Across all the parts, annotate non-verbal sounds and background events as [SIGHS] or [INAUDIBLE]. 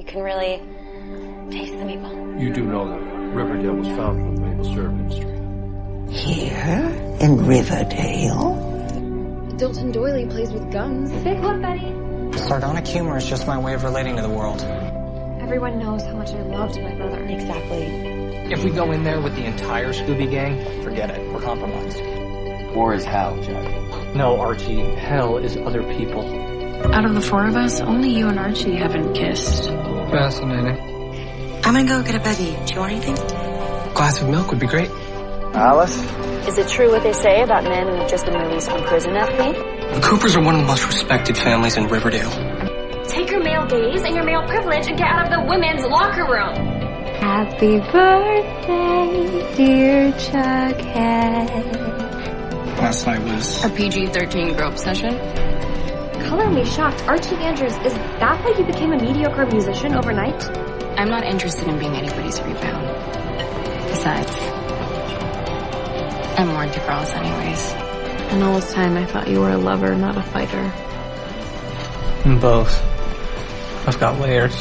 You can really taste the maple. You do know that Riverdale was founded with maple syrup industry. Here in Riverdale? Dilton Doiley plays with guns. Bigfoot Betty. Sardonic humor is just my way of relating to the world. Everyone knows how much I loved my brother. Exactly. If we go in there with the entire Scooby Gang, forget it. We're compromised. War is hell, Jack. No, Archie. Hell is other people. Out of the four of us, only you and Archie haven't kissed. Fascinating. I'm gonna go get a Betty. Do you want anything? Glass of milk would be great. Alice? Is it true what they say about men who have just been released from prison, FP? The Coopers are one of the most respected families in Riverdale. Take your male gaze and your male privilege and get out of the women's locker room. Happy birthday, dear Chuckhead. Last night was A PG-13 grope session? Color me shocked. Archie Andrews, is that why you became a mediocre musician overnight? I'm not interested in being anybody's rebound. Besides, I'm more into girls anyways. And all this time I thought you were a lover, not a fighter. both. I've got layers.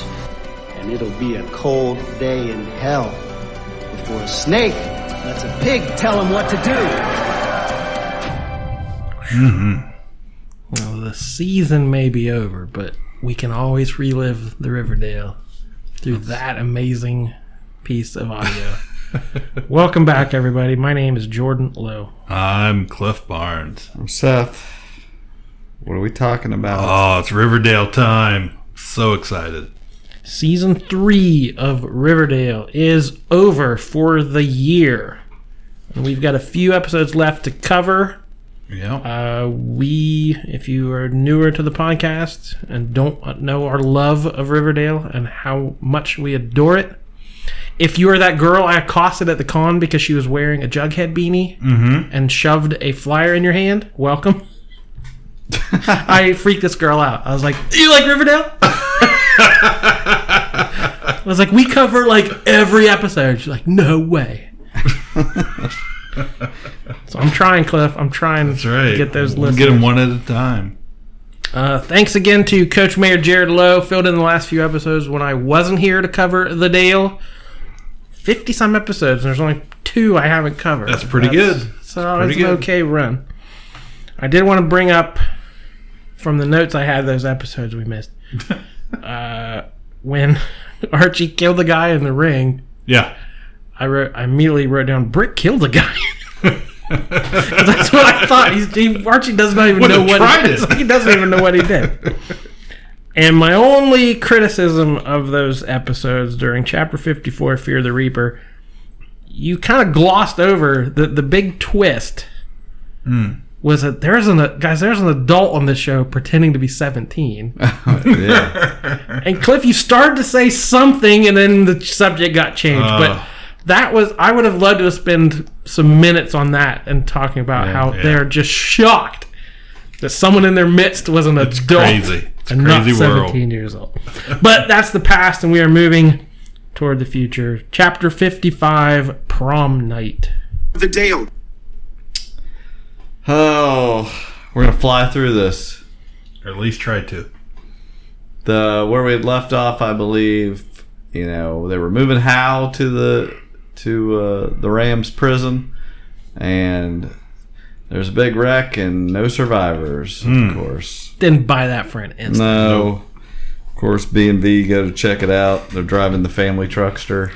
and it'll be a cold day in hell before a snake lets a pig tell him what to do. Well, the season may be over, but we can always relive the Riverdale through that amazing piece of audio. [LAUGHS] Welcome back, everybody. My name is Jordan Lowe. I'm Cliff Barnes. I'm Seth. What are we talking about? Oh, it's Riverdale time. So excited. Season three of Riverdale is over for the year. And we've got a few episodes left to cover. Yeah. Uh, we, if you are newer to the podcast and don't know our love of Riverdale and how much we adore it, if you are that girl I accosted at the con because she was wearing a Jughead beanie and shoved a flyer in your hand, welcome. [LAUGHS] I freaked this girl out. I was like, "You like Riverdale?" [LAUGHS] I was like, "We cover like every episode." She's like, "No way." [LAUGHS] so I'm trying, Cliff. I'm trying That's right. to get those listeners. Get them one at a time. Uh, thanks again to Coach Mayor Jared Lowe, filled in the last few episodes when I wasn't here to cover the Dale. Fifty some episodes, and there's only two I haven't covered. That's pretty good. So pretty it's an good. okay run. I did want to bring up from the notes I had those episodes we missed. [LAUGHS] uh, when [LAUGHS] Archie killed the guy in the ring, Yeah. I wrote. I immediately wrote down Brick killed the guy. [LAUGHS] 'Cause that's what I thought. He's, he, Archie does not even Would've know what tried he, it. [LAUGHS] he doesn't even know what he did. And my only criticism of those episodes during Chapter Fifty Four, Fear the Reaper, you kind of glossed over the the big twist. Hmm. Was that there's an guys? There's an adult on this show pretending to be seventeen. [LAUGHS] Oh, yeah. And Cliff, you started to say something, and then the subject got changed. Oh. but that was I would have loved to spend some minutes on that and talking about how yeah. they're just shocked that someone in their midst was an It's adult crazy. It's a and not crazy world. seventeen years old. but that's the past, and we are moving toward the future. Chapter fifty-five, Prom Night. The Dale. Oh, we're gonna fly through this. Or at least try to. The where we had left off, I believe. You know, they were moving Hal to the to uh, the Rams prison, and there's a big wreck and no survivors. Of course, Didn't buy that for an instant. no. Of course, B and V go to check it out. They're driving the family truckster.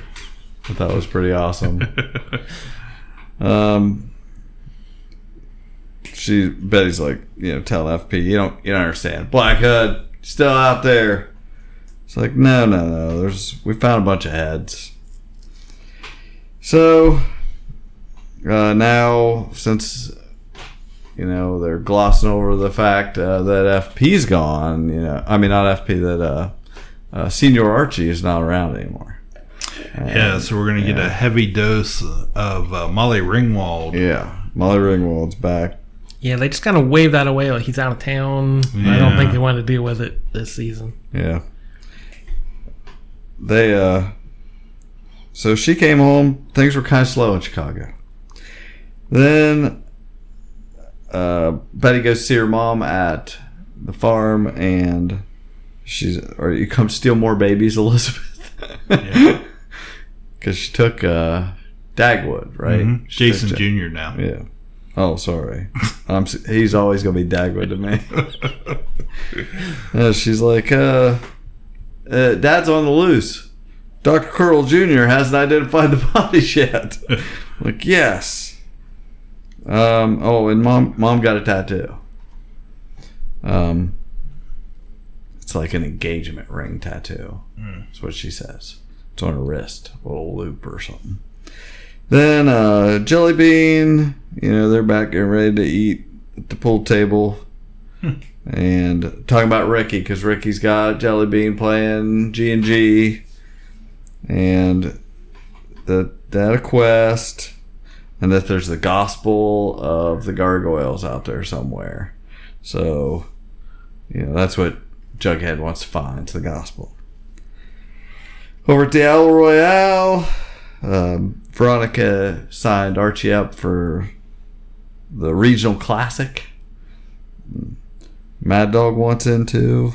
I thought it was pretty awesome. [LAUGHS] um, she Betty's like, you know, tell FP you don't you don't understand. Black Hood still out there. It's like, no, no, no. There's we found a bunch of heads. So uh, now, since you know they're glossing over the fact uh, that FP's gone, you know, I mean not FP that uh, uh, Senior Archie is not around anymore. Yeah, so we're going to get a heavy dose of uh, Molly Ringwald. Yeah, Molly Ringwald's back. Yeah, they just kind of wave that away like he's out of town. I don't think they wanted to deal with it this season. Yeah. They uh so she came home, things were kind of slow in Chicago. Then uh Betty goes to see her mom at the farm and she's or you come steal more babies, [LAUGHS] Elizabeth. Because [LAUGHS] she took uh, Dagwood, right? Mhm. She took Jason Jr. now. Yeah. Oh, sorry. I'm. He's always gonna be Dagwood to me. [LAUGHS] Uh, she's like, uh, uh, Dad's on the loose. Dr. Curdle Jr. hasn't identified the [LAUGHS] bodies yet. like, yes. Um, oh, and mom, mom got a tattoo. Um, it's like an engagement ring tattoo. That's what she says. It's on her wrist, a little loop or something. Then uh, Jelly Bean, you know, they're back getting ready to eat at the pool table. and talking about Ricky because Ricky's got Jelly Bean playing G and G, and that that a quest, and that there's the gospel of the gargoyles out there somewhere. So, you know, that's what Jughead wants to find. The gospel. Over at the El Royale, um, Veronica signed Archie up for the regional classic. Mad Dog wants into.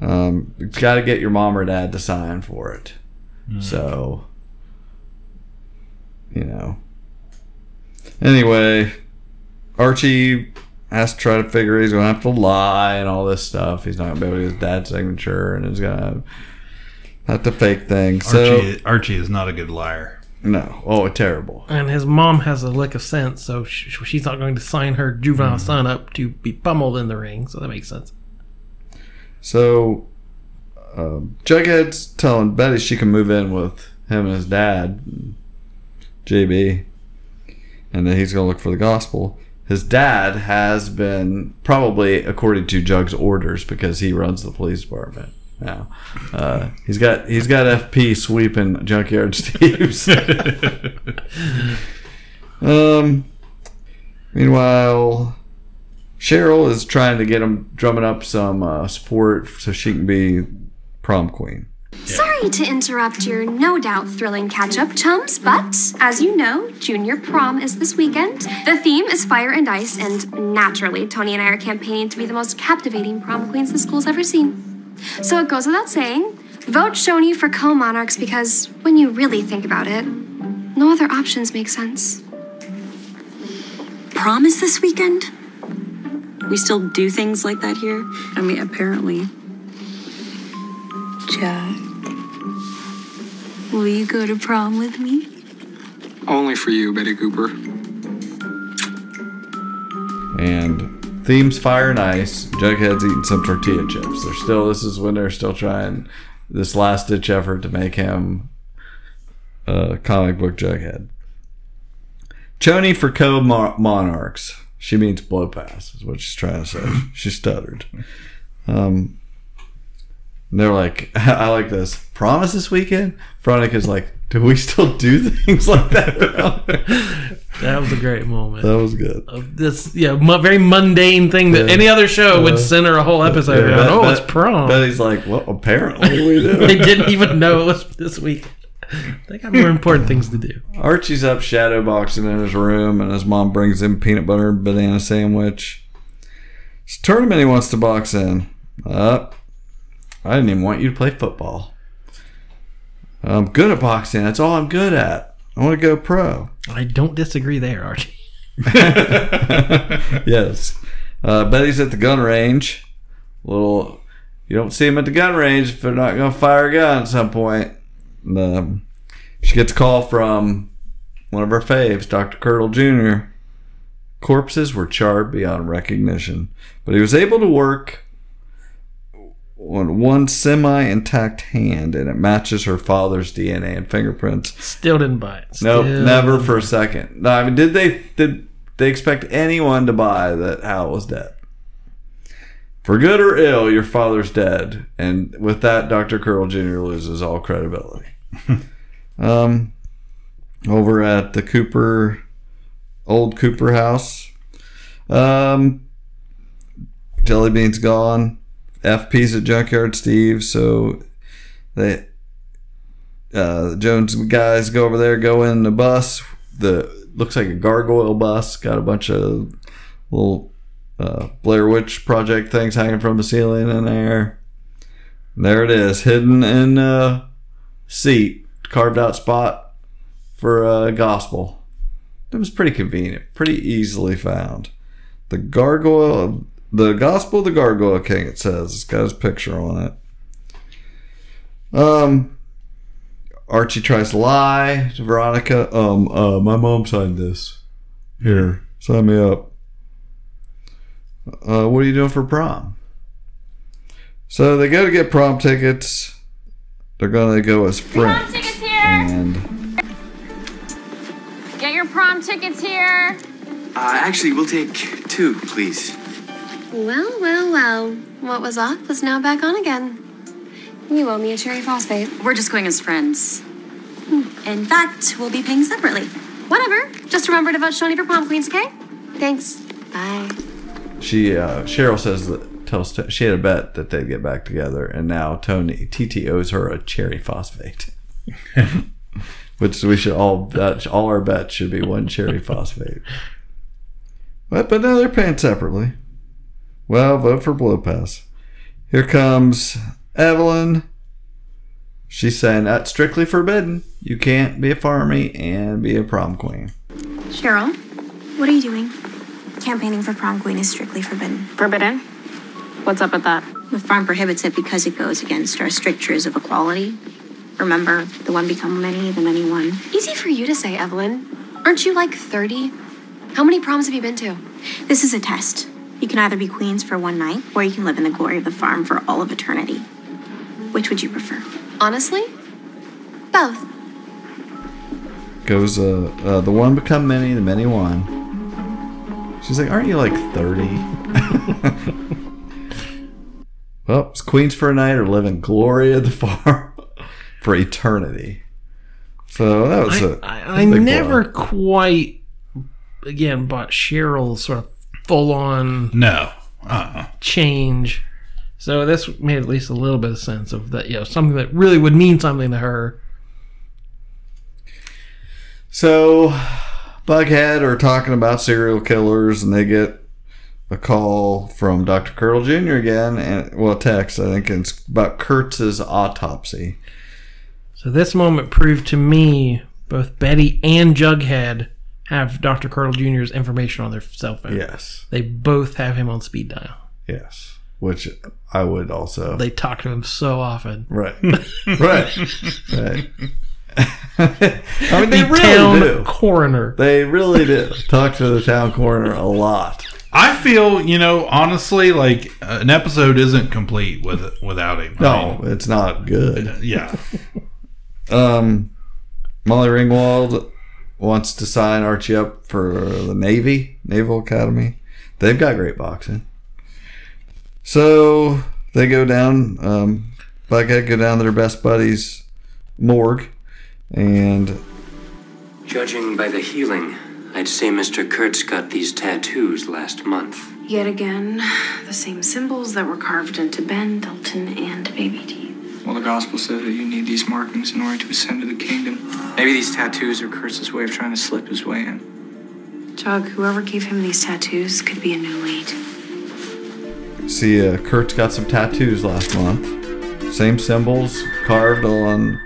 Um, got to get your mom or dad to sign for it. Mm. So, you know. Anyway, Archie has to try to figure he's going to have to lie and all this stuff. He's not going to be able to get his dad's signature and he's going to have to fake things. So, Archie, Archie is not a good liar. no. Oh, terrible. And his mom has a lick of sense, so sh- she's not going to sign her juvenile mm. son up to be pummeled in the ring. So that makes sense. So, um, Jughead's telling Betty she can move in with him and his dad, JB, and that he's going to look for the gospel. His dad has been, probably according to Jug's orders, because he runs the police department now. Uh, he's got he's got FP sweeping Junkyard [LAUGHS] Steve's. um. Meanwhile, Cheryl is trying to get him drumming up some uh, support so she can be prom queen. Sorry to interrupt your no doubt thrilling catch up, chums, but as you know, junior prom is this weekend. The theme is fire and ice, and naturally, Toni and I are campaigning to be the most captivating prom queens the school's ever seen. So it goes without saying vote Choni for co monarchs because when you really think about it, no other options make sense. Prom is this weekend? We still do things like that here? I mean, apparently. Jack, will you go to prom with me? Only for you, Betty Cooper. And themes fire and ice. Jughead's eating some tortilla chips. They're still. This is when they're still trying this last ditch effort to make him a comic book Jughead. Choni for co monarchs. She means blow pass, is what she's trying to say. she stuttered. Um, and they're like, [LAUGHS] I like this. Promise this weekend? Veronica's like, do we still do [LAUGHS] things like that? [LAUGHS] That was a great moment. that was good. Of this, yeah, mu- very mundane thing that Yeah. any other show would Uh, center a whole episode Yeah, around. Oh, Bet- it's prom. Betty's like, well, apparently we do. they didn't even know it was this week. They got more important things to do. Archie's up shadow boxing in his room, and his mom brings him peanut butter and banana sandwich. It's a tournament he wants to box in. Uh, I didn't even want you to play football. I'm good at boxing. That's all I'm good at. I want to go pro. I don't disagree there, Archie. [LAUGHS] yes. Uh, Betty's at the gun range. Little, you don't see him at the gun range if they're not going to fire a gun at some point. And, um, she gets a call from one of her faves, Dr. Curdle Jr. Corpses were charred beyond recognition, but he was able to work on one semi-intact hand, and it matches her father's DNA and fingerprints. Still didn't buy it. Nope, never for a second. No, I mean, did they did they expect anyone to buy that Hal was dead? For good or ill, your father's dead, and with that, Doctor Curdle Jr. loses all credibility. [LAUGHS] um, over at the Cooper, old Cooper house, um, Jellybean's gone. FP's at Junkyard Steve, so they uh, Jones guys go over there, go in the bus. The looks like a gargoyle bus. Got a bunch of little uh, Blair Witch Project things hanging from the ceiling in there. There it is, hidden in a seat, carved out spot for a gospel. It was pretty convenient, pretty easily found. The gargoyle, the gospel of the gargoyle king. It says it's got his picture on it. Um, Archie tries to lie to Veronica. Um, uh, my mom signed this. Here, sign me up. Uh, what are you doing for prom? So they go to get prom tickets. They're gonna go as friends. Prom tickets here. And Get your prom tickets here. Uh, actually, we'll take two, please. Well, well, well. What was off was now back on again. You owe me a cherry phosphate. We're just going as friends. In fact, we'll be paying separately. Whatever. Just remember to vote Choni for prom queens, okay? Thanks. Bye. she, uh, Cheryl says that tells she had a bet that they'd get back together, and now Toni TT owes her a cherry phosphate, [LAUGHS] which we should all bet. All our bets should be one cherry phosphate. But but now they're paying separately. Well, vote for Blow Pass. Here comes Evelyn. She's saying that's strictly forbidden. You can't be a farmy and be a prom queen. Cheryl, what are you doing? Campaigning for prom queen is strictly forbidden. Forbidden? What's up with that? The farm prohibits it because it goes against our strictures of equality. Remember, the one become many, the many one. Easy for you to say, Evelyn. Aren't you like 30? How many proms have you been to? This is a test. You can either be queens for one night, or you can live in the glory of the farm for all of eternity. Which would you prefer? Honestly? Both. goes uh, uh the one become many the many one she's like aren't you like 30 [LAUGHS] well it's queens for a night or live in glory of the farm [LAUGHS] for eternity so that was a I, I a big never blow. quite again bought Cheryl's sort of full on no uh-uh. change. So this made at least a little bit of sense of that, you know, something that really would mean something to her. So, Bughead are talking about serial killers, and they get a call from Dr. Curdle Jr. again, and well, text I think it's about Kurtz's autopsy. So this moment proved to me both Betty and Jughead have Dr. Curdle Jr.'s information on their cell phone. Yes. They both have him on speed dial. Yes, which I would also. They talk to him so often. Right. [LAUGHS] right. Right. [LAUGHS] I mean, they The really town do. coroner. They really do talk to the town coroner a lot. I feel, you know, honestly, like uh, an episode isn't complete with without him. No, it's not good. Yeah. Um, Molly Ringwald wants to sign Archie up for the Navy, Naval Academy. They've got great boxing. So they go down, um, Bughead go down to their best buddies' morgue, and Judging by the healing, I'd say Mr. Kurtz got these tattoos last month. Yet again, the same symbols that were carved into Ben, Dilton, and Baby Teeth. Well, the gospel says that you need these markings in order to ascend to the kingdom. Maybe these tattoos are Kurtz's way of trying to slip his way in. Jug, whoever gave him these tattoos could be a new lead. see uh, Kurtz got some tattoos last month. Same symbols carved on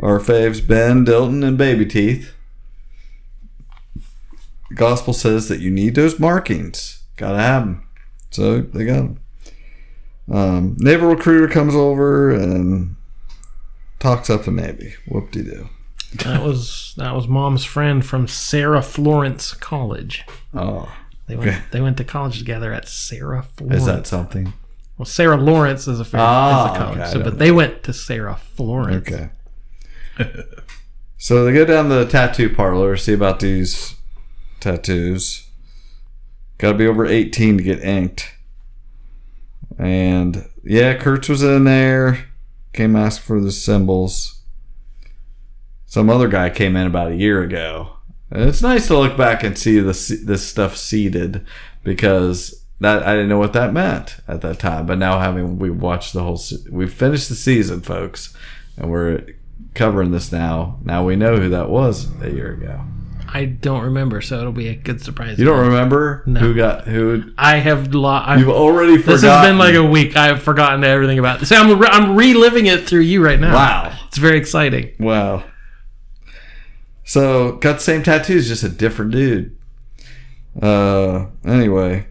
our faves Ben, Dilton, and Baby Teeth. The gospel says that you need those markings. Gotta have them. So they got them. Um, naval recruiter comes over and talks up the Navy. Whoop de doo. That was that was mom's friend from Sarah Florence College. Oh. They went Okay. they went to college together at Sarah Florence. Is that something? Well, Sarah Lawrence is a, fair, Ah, is a college, okay, so, but know. they went to Sarah Florence. Okay. so they go down to the tattoo parlor, see about these tattoos. Got to be over 18 to get inked. And yeah, Kurtz was in there. Came ask for the symbols. Some other guy came in about a year ago. And it's nice to look back and see this this stuff seeded because that I didn't know what that meant at that time. But now having we watched the whole, we finished the season, folks, and we're covering this now. Now we know who that was a year ago. I don't remember, so it'll be a good surprise. You don't remember No. who got who? I have lost. You've already forgotten. This has been like a week. I've forgotten everything about this. I'm, re- I'm reliving it through you right now. Wow. It's very exciting. Wow. So got the same tattoos, just a different dude. Uh, anyway,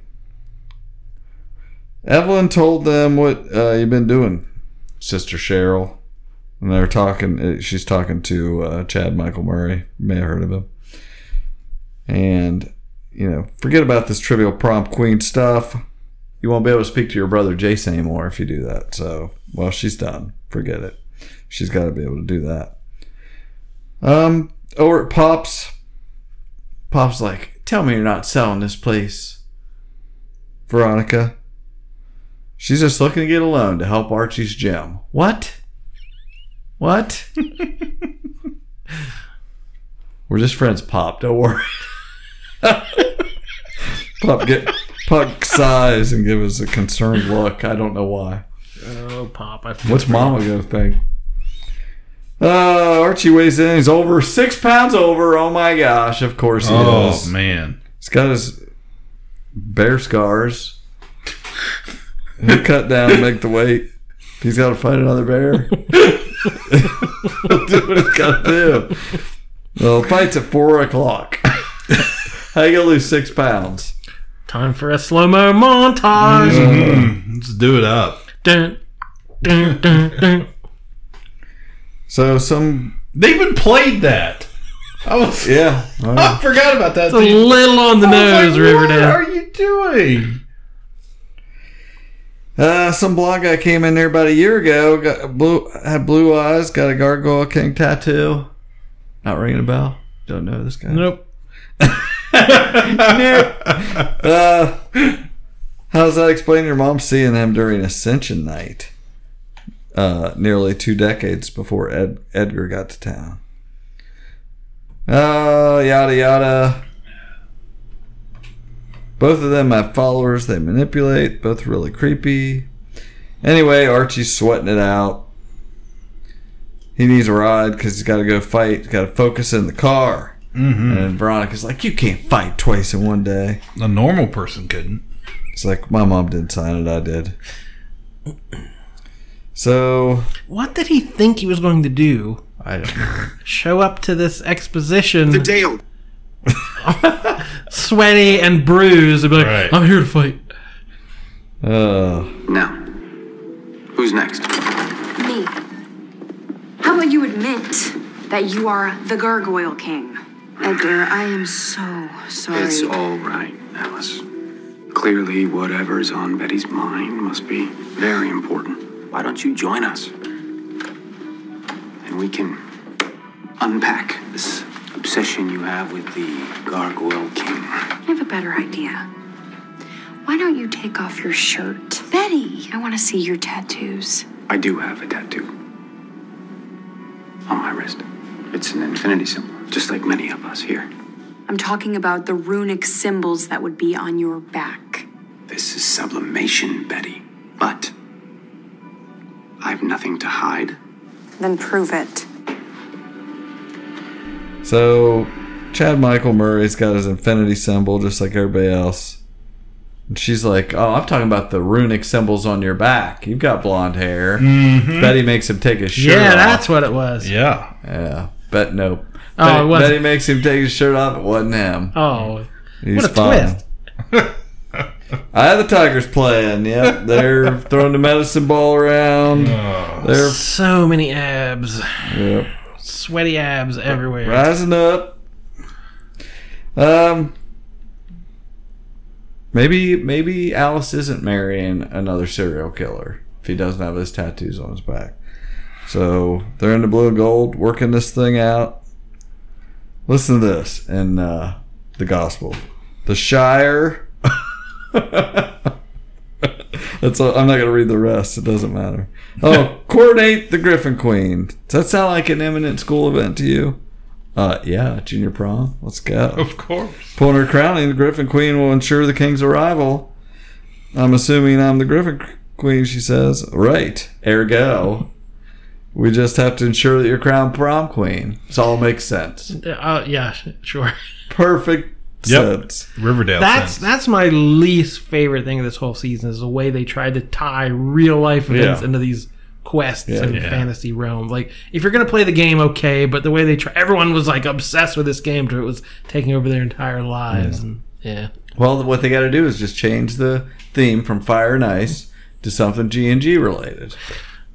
Evelyn told them what uh, you've been doing, Sister Cheryl, and they're talking. uh, She's talking to uh, Chad Michael Murray. You may have heard of him. And you know, forget about this trivial prom queen stuff. You won't be able to speak to your brother Jason anymore if you do that. So, well, she's done. Forget it. She's got to be able to do that. Um, over at Pops, Pop's like, tell me you're not selling this place, Veronica. She's just looking to get a loan to help Archie's gym. What? What? [LAUGHS] We're just friends, Pop. Don't worry. [LAUGHS] [LAUGHS] Pop get Pop sighs and give us a concerned look. I don't know why. Oh, Pop. I What's Mama gonna think? Uh, Archie weighs in. He's over six pounds over. Oh my gosh! Of course he Oh, is. Oh man. he's got his bear scars. He cut down make the weight. He's got to fight another bear. He'll [LAUGHS] [LAUGHS] do what he's got to do. Well, fight's at four o'clock. How you gonna lose six pounds? Time for a slow mo montage. Mhm. Let's do it up. Dun, dun, dun, dun. So some They even played that. I was. yeah. [LAUGHS] I forgot about that. It's a little on the I nose, like, Riverdale. What are you doing? Uh, some blonde guy came in there about a year ago. Got blue, had blue eyes. Got a gargoyle king tattoo. Not ringing a bell. Don't know this guy. Nope. [LAUGHS] [LAUGHS] Uh, how does that explain your mom seeing him during Ascension Night? Uh, nearly two decades before Ed, Edgar got to town. Uh, yada yada. Both of them have followers they manipulate. Both really creepy. Anyway, Archie's sweating it out. He needs a ride because he's got to go fight. He's got to focus in the car. Mhm. And Veronica's like, "You can't fight twice in one day." A normal person couldn't. It's like my mom didn't sign it. I did. So What did he think he was going to do? I don't know. Show up to this exposition The Dale. [LAUGHS] sweaty and bruised and be like, Right. I'm here to fight. Uh, Now, who's next? Me. How about you admit that you are the Gargoyle King? Edgar, I am so sorry. It's all right, Alice. Clearly, whatever's on Betty's mind must be very important. Why don't you join us? And we can unpack this obsession you have with the Gargoyle King. I have a better idea. Why don't you take off your shirt? Betty, I want to see your tattoos. I do have a tattoo on my wrist. It's an infinity symbol, just like many of us here. I'm talking about the runic symbols that would be on your back. This is sublimation, Betty. But I've nothing to hide. Then prove it. so Chad Michael Murray's got his infinity symbol just like everybody else. And she's like, "Oh, I'm talking about the runic symbols on your back. You've got blonde hair." Mhm. Betty makes him take his shirt Yeah, off. that's what it was. Yeah. Yeah, bet nope. Oh, Betty, it wasn't. Betty makes him take his shirt off. It wasn't him. Oh, He's what a fine. twist. [LAUGHS] I had the Tigers playing. Yep, they're [LAUGHS] throwing the medicine ball around. Oh. They're So many abs. yep, Sweaty abs everywhere. rising up. Um, maybe maybe Alice isn't marrying another serial killer if he doesn't have his tattoos on his back. So they're in the blue and gold, working this thing out. Listen to this in uh, the gospel. The Shire. [LAUGHS] That's all, I'm not gonna read the rest. It doesn't matter. Oh, [LAUGHS] coordinate the Griffin Queen. Does that sound like an imminent school event to you? Uh, yeah, junior prom. Let's go. Of course. Upon her crowning, the Griffin Queen will ensure the king's arrival. I'm assuming I'm the Griffin Queen, she says. Right. Ergo. We just have to ensure that you're crowned prom queen. This all makes sense. Uh, yeah, [LAUGHS] sure. Perfect Yep. sense. Riverdale. That's sense. that's my least favorite thing of this whole season is the way they tried to tie real life events Yeah. into these quests Yeah. and Yeah. fantasy realms. Like if you're gonna play the game, okay, but the way they try, everyone was like obsessed with this game to it was taking over their entire lives. And yeah, Well, what they got to do is just change the theme from fire and ice to something G and G related.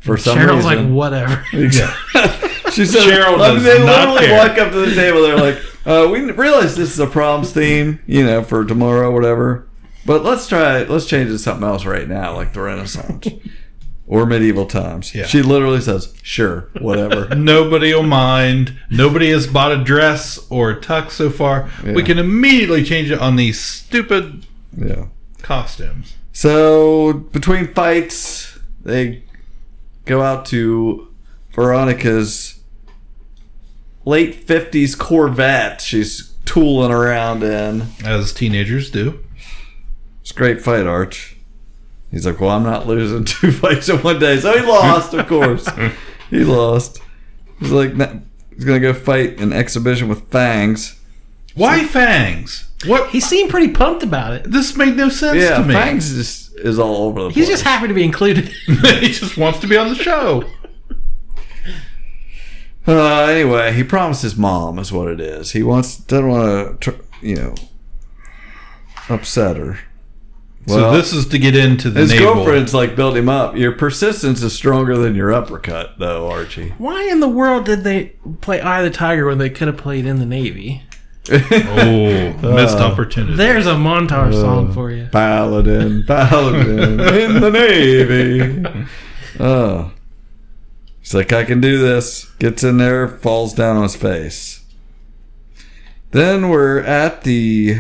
For some Cheryl's reason, like whatever. [LAUGHS] [LAUGHS] She said, Cheryl I mean, does they not literally care. walk up to the table. They're like, uh, "We realize this is a proms theme, you know, for tomorrow, whatever. But let's try. Let's change it to something else right now, like the Renaissance [LAUGHS] or medieval times." Yeah. She literally says, "Sure, whatever." Nobody will mind. Nobody has bought a dress or a tux so far. We can immediately change it on these stupid yeah. costumes. So between fights, they go out to Veronica's late fifties Corvette. She's tooling around in. As teenagers do. It's a great fight, Arch. He's like, well, I'm not losing [LAUGHS] two fights in one day. So he lost, of course. he lost. He's like, he's gonna go fight an exhibition with Fangs. Why fangs? What? He seemed pretty pumped about it. This made no sense Yeah, to me. Fangs just is all over the place. He's just happy to be included. [LAUGHS] [LAUGHS] he just wants to be on the show. Uh, anyway, he promised his mom is what it is. He wants doesn't want to, you know, upset her. so this is to get into the his naval. girlfriend's like build him up. Your persistence is stronger than your uppercut, though, Archie. Why in the world did they play Eye of the Tiger when they could have played in the Navy? Oh, missed Uh, opportunity. There's a montage song Uh, for you. Paladin, [LAUGHS] paladin in the navy. Oh, he's like, I can do this. Gets in there, falls down on his face. Then we're at the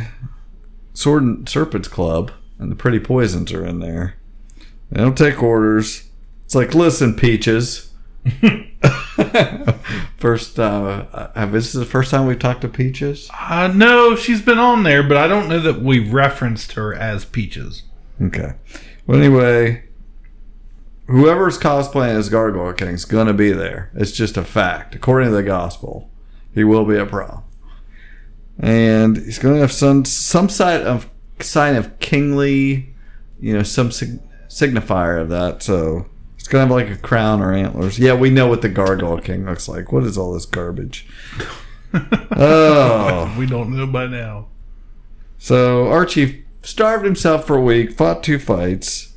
Sword and Serpents Club, and the Pretty Poisons are in there. They don't take orders. It's like, listen, Peaches. [LAUGHS] first, uh, this is the first time we've talked to Peaches. Uh, no, she's been on there, but I don't know that we referenced her as Peaches. Okay. Well, anyway, whoever's cosplaying as Gargoyle King is going to be there. It's just a fact. According to the gospel, he will be at prom. And he's going to have some some sign of sign of kingly, you know, some sig- signifier of that. So it's going to have like a crown or antlers. Yeah, we know what the Gargoyle King looks like. What is all this garbage? [LAUGHS] oh. we don't know by now. So Archie starved himself for a week, fought two fights,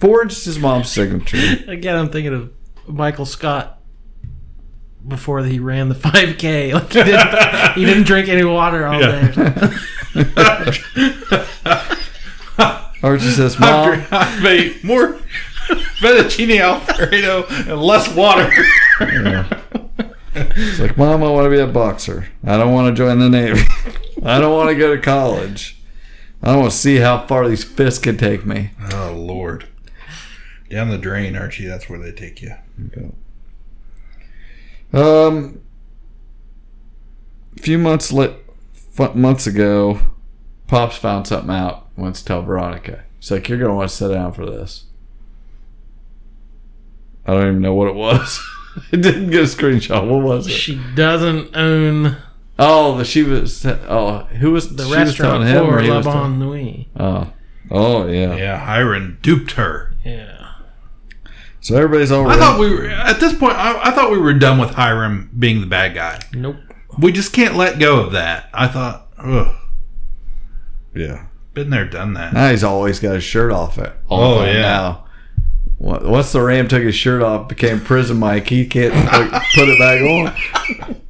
forged his mom's signature. [LAUGHS] Again, I'm thinking of Michael Scott before he ran the [LAUGHS] 5K. Like he, didn't, he didn't drink any water all Yeah. day. Archie says, "Mom, Have a more [LAUGHS] fettuccine alfredo and less water. Yeah. It's like, Mom, I want to be a boxer. I don't want to join the Navy. [LAUGHS] I don't want to go to college. I want to see how far these fists can take me. Oh Lord, down the drain, Archie. That's where they take you. Um, a few months lit, f- months ago, Pops found something out. Wants to tell Veronica. He's like, "You're gonna want to sit down for this." I don't even know what it was. [LAUGHS] it didn't get a screenshot. What was it? She doesn't own Oh, the she was. Oh, who was the she was telling restaurant him or he La was telling- Bonne Nuit. Oh, oh yeah. Yeah, Hiram duped her. Yeah. So everybody's all. I thought we were at this point. I, I thought we were done with Hiram being the bad guy. Nope. We just can't let go of that. I thought, ugh, Yeah. been there, done that. Now he's always got his shirt off it. all Oh, yeah. Now, What- once the Ram took his shirt off, became Prison Mike. He can't put, put it back on.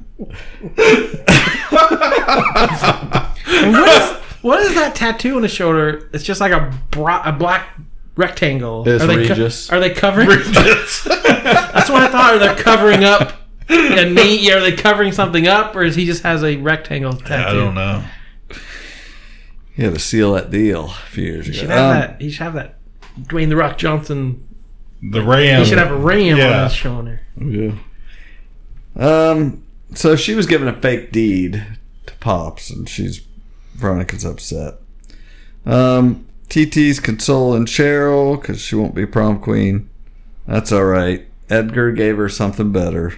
What is what is that tattoo on his shoulder? It's just like a bra- a black rectangle. It's are they Regis. are they covering? Regis. [LAUGHS] That's what I thought. Are they covering up a knee? Are they covering something up, or is he just has a rectangle tattoo? I don't know. He had to seal that deal a few years He ago. should have Um, that. He should have that. Dwayne the Rock Johnson. The Ram. He should have a ram Yeah. on his shoulder. Yeah. Um. So she was given a fake deed to Pops, and she's Veronica's upset. Um. TT's consoling Cheryl because she won't be prom queen. That's all right. Edgar gave her something better.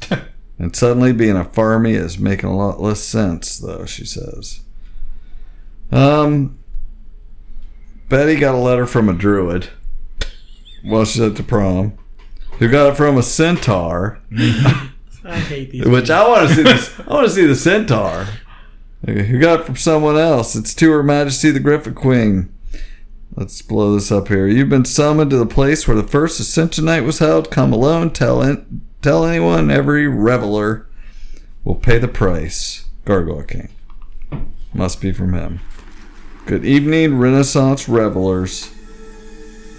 [LAUGHS] and suddenly being a farmy is making a lot less sense, though, she says. Um, Betty got a letter from a druid while she's at the prom, who got it from a centaur. I hate these. Which I want to see this. [LAUGHS] I want to see the centaur. Who got it from someone else? It's to Her Majesty the Griffin Queen. Let's blow this up here. You've been summoned to the place where the first Ascension Night was held. Come alone. Tell in, tell anyone. Every reveler will pay the price. Gargoyle King. Must be from him. Good evening, Renaissance revelers.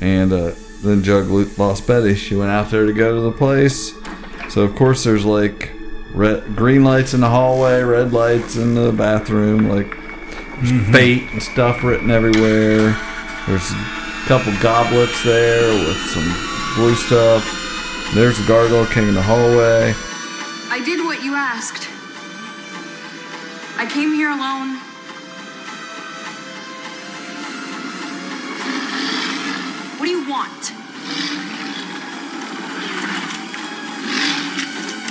And uh, then Jug lost Betty. She went out there to go to the place. So of course there's like red, green lights in the hallway, red lights in the bathroom, like there's mm-hmm. fate and stuff written everywhere. There's a couple goblets there with some blue stuff. There's the Gargoyle King in the hallway. I did what you asked. I came here alone. What do you want?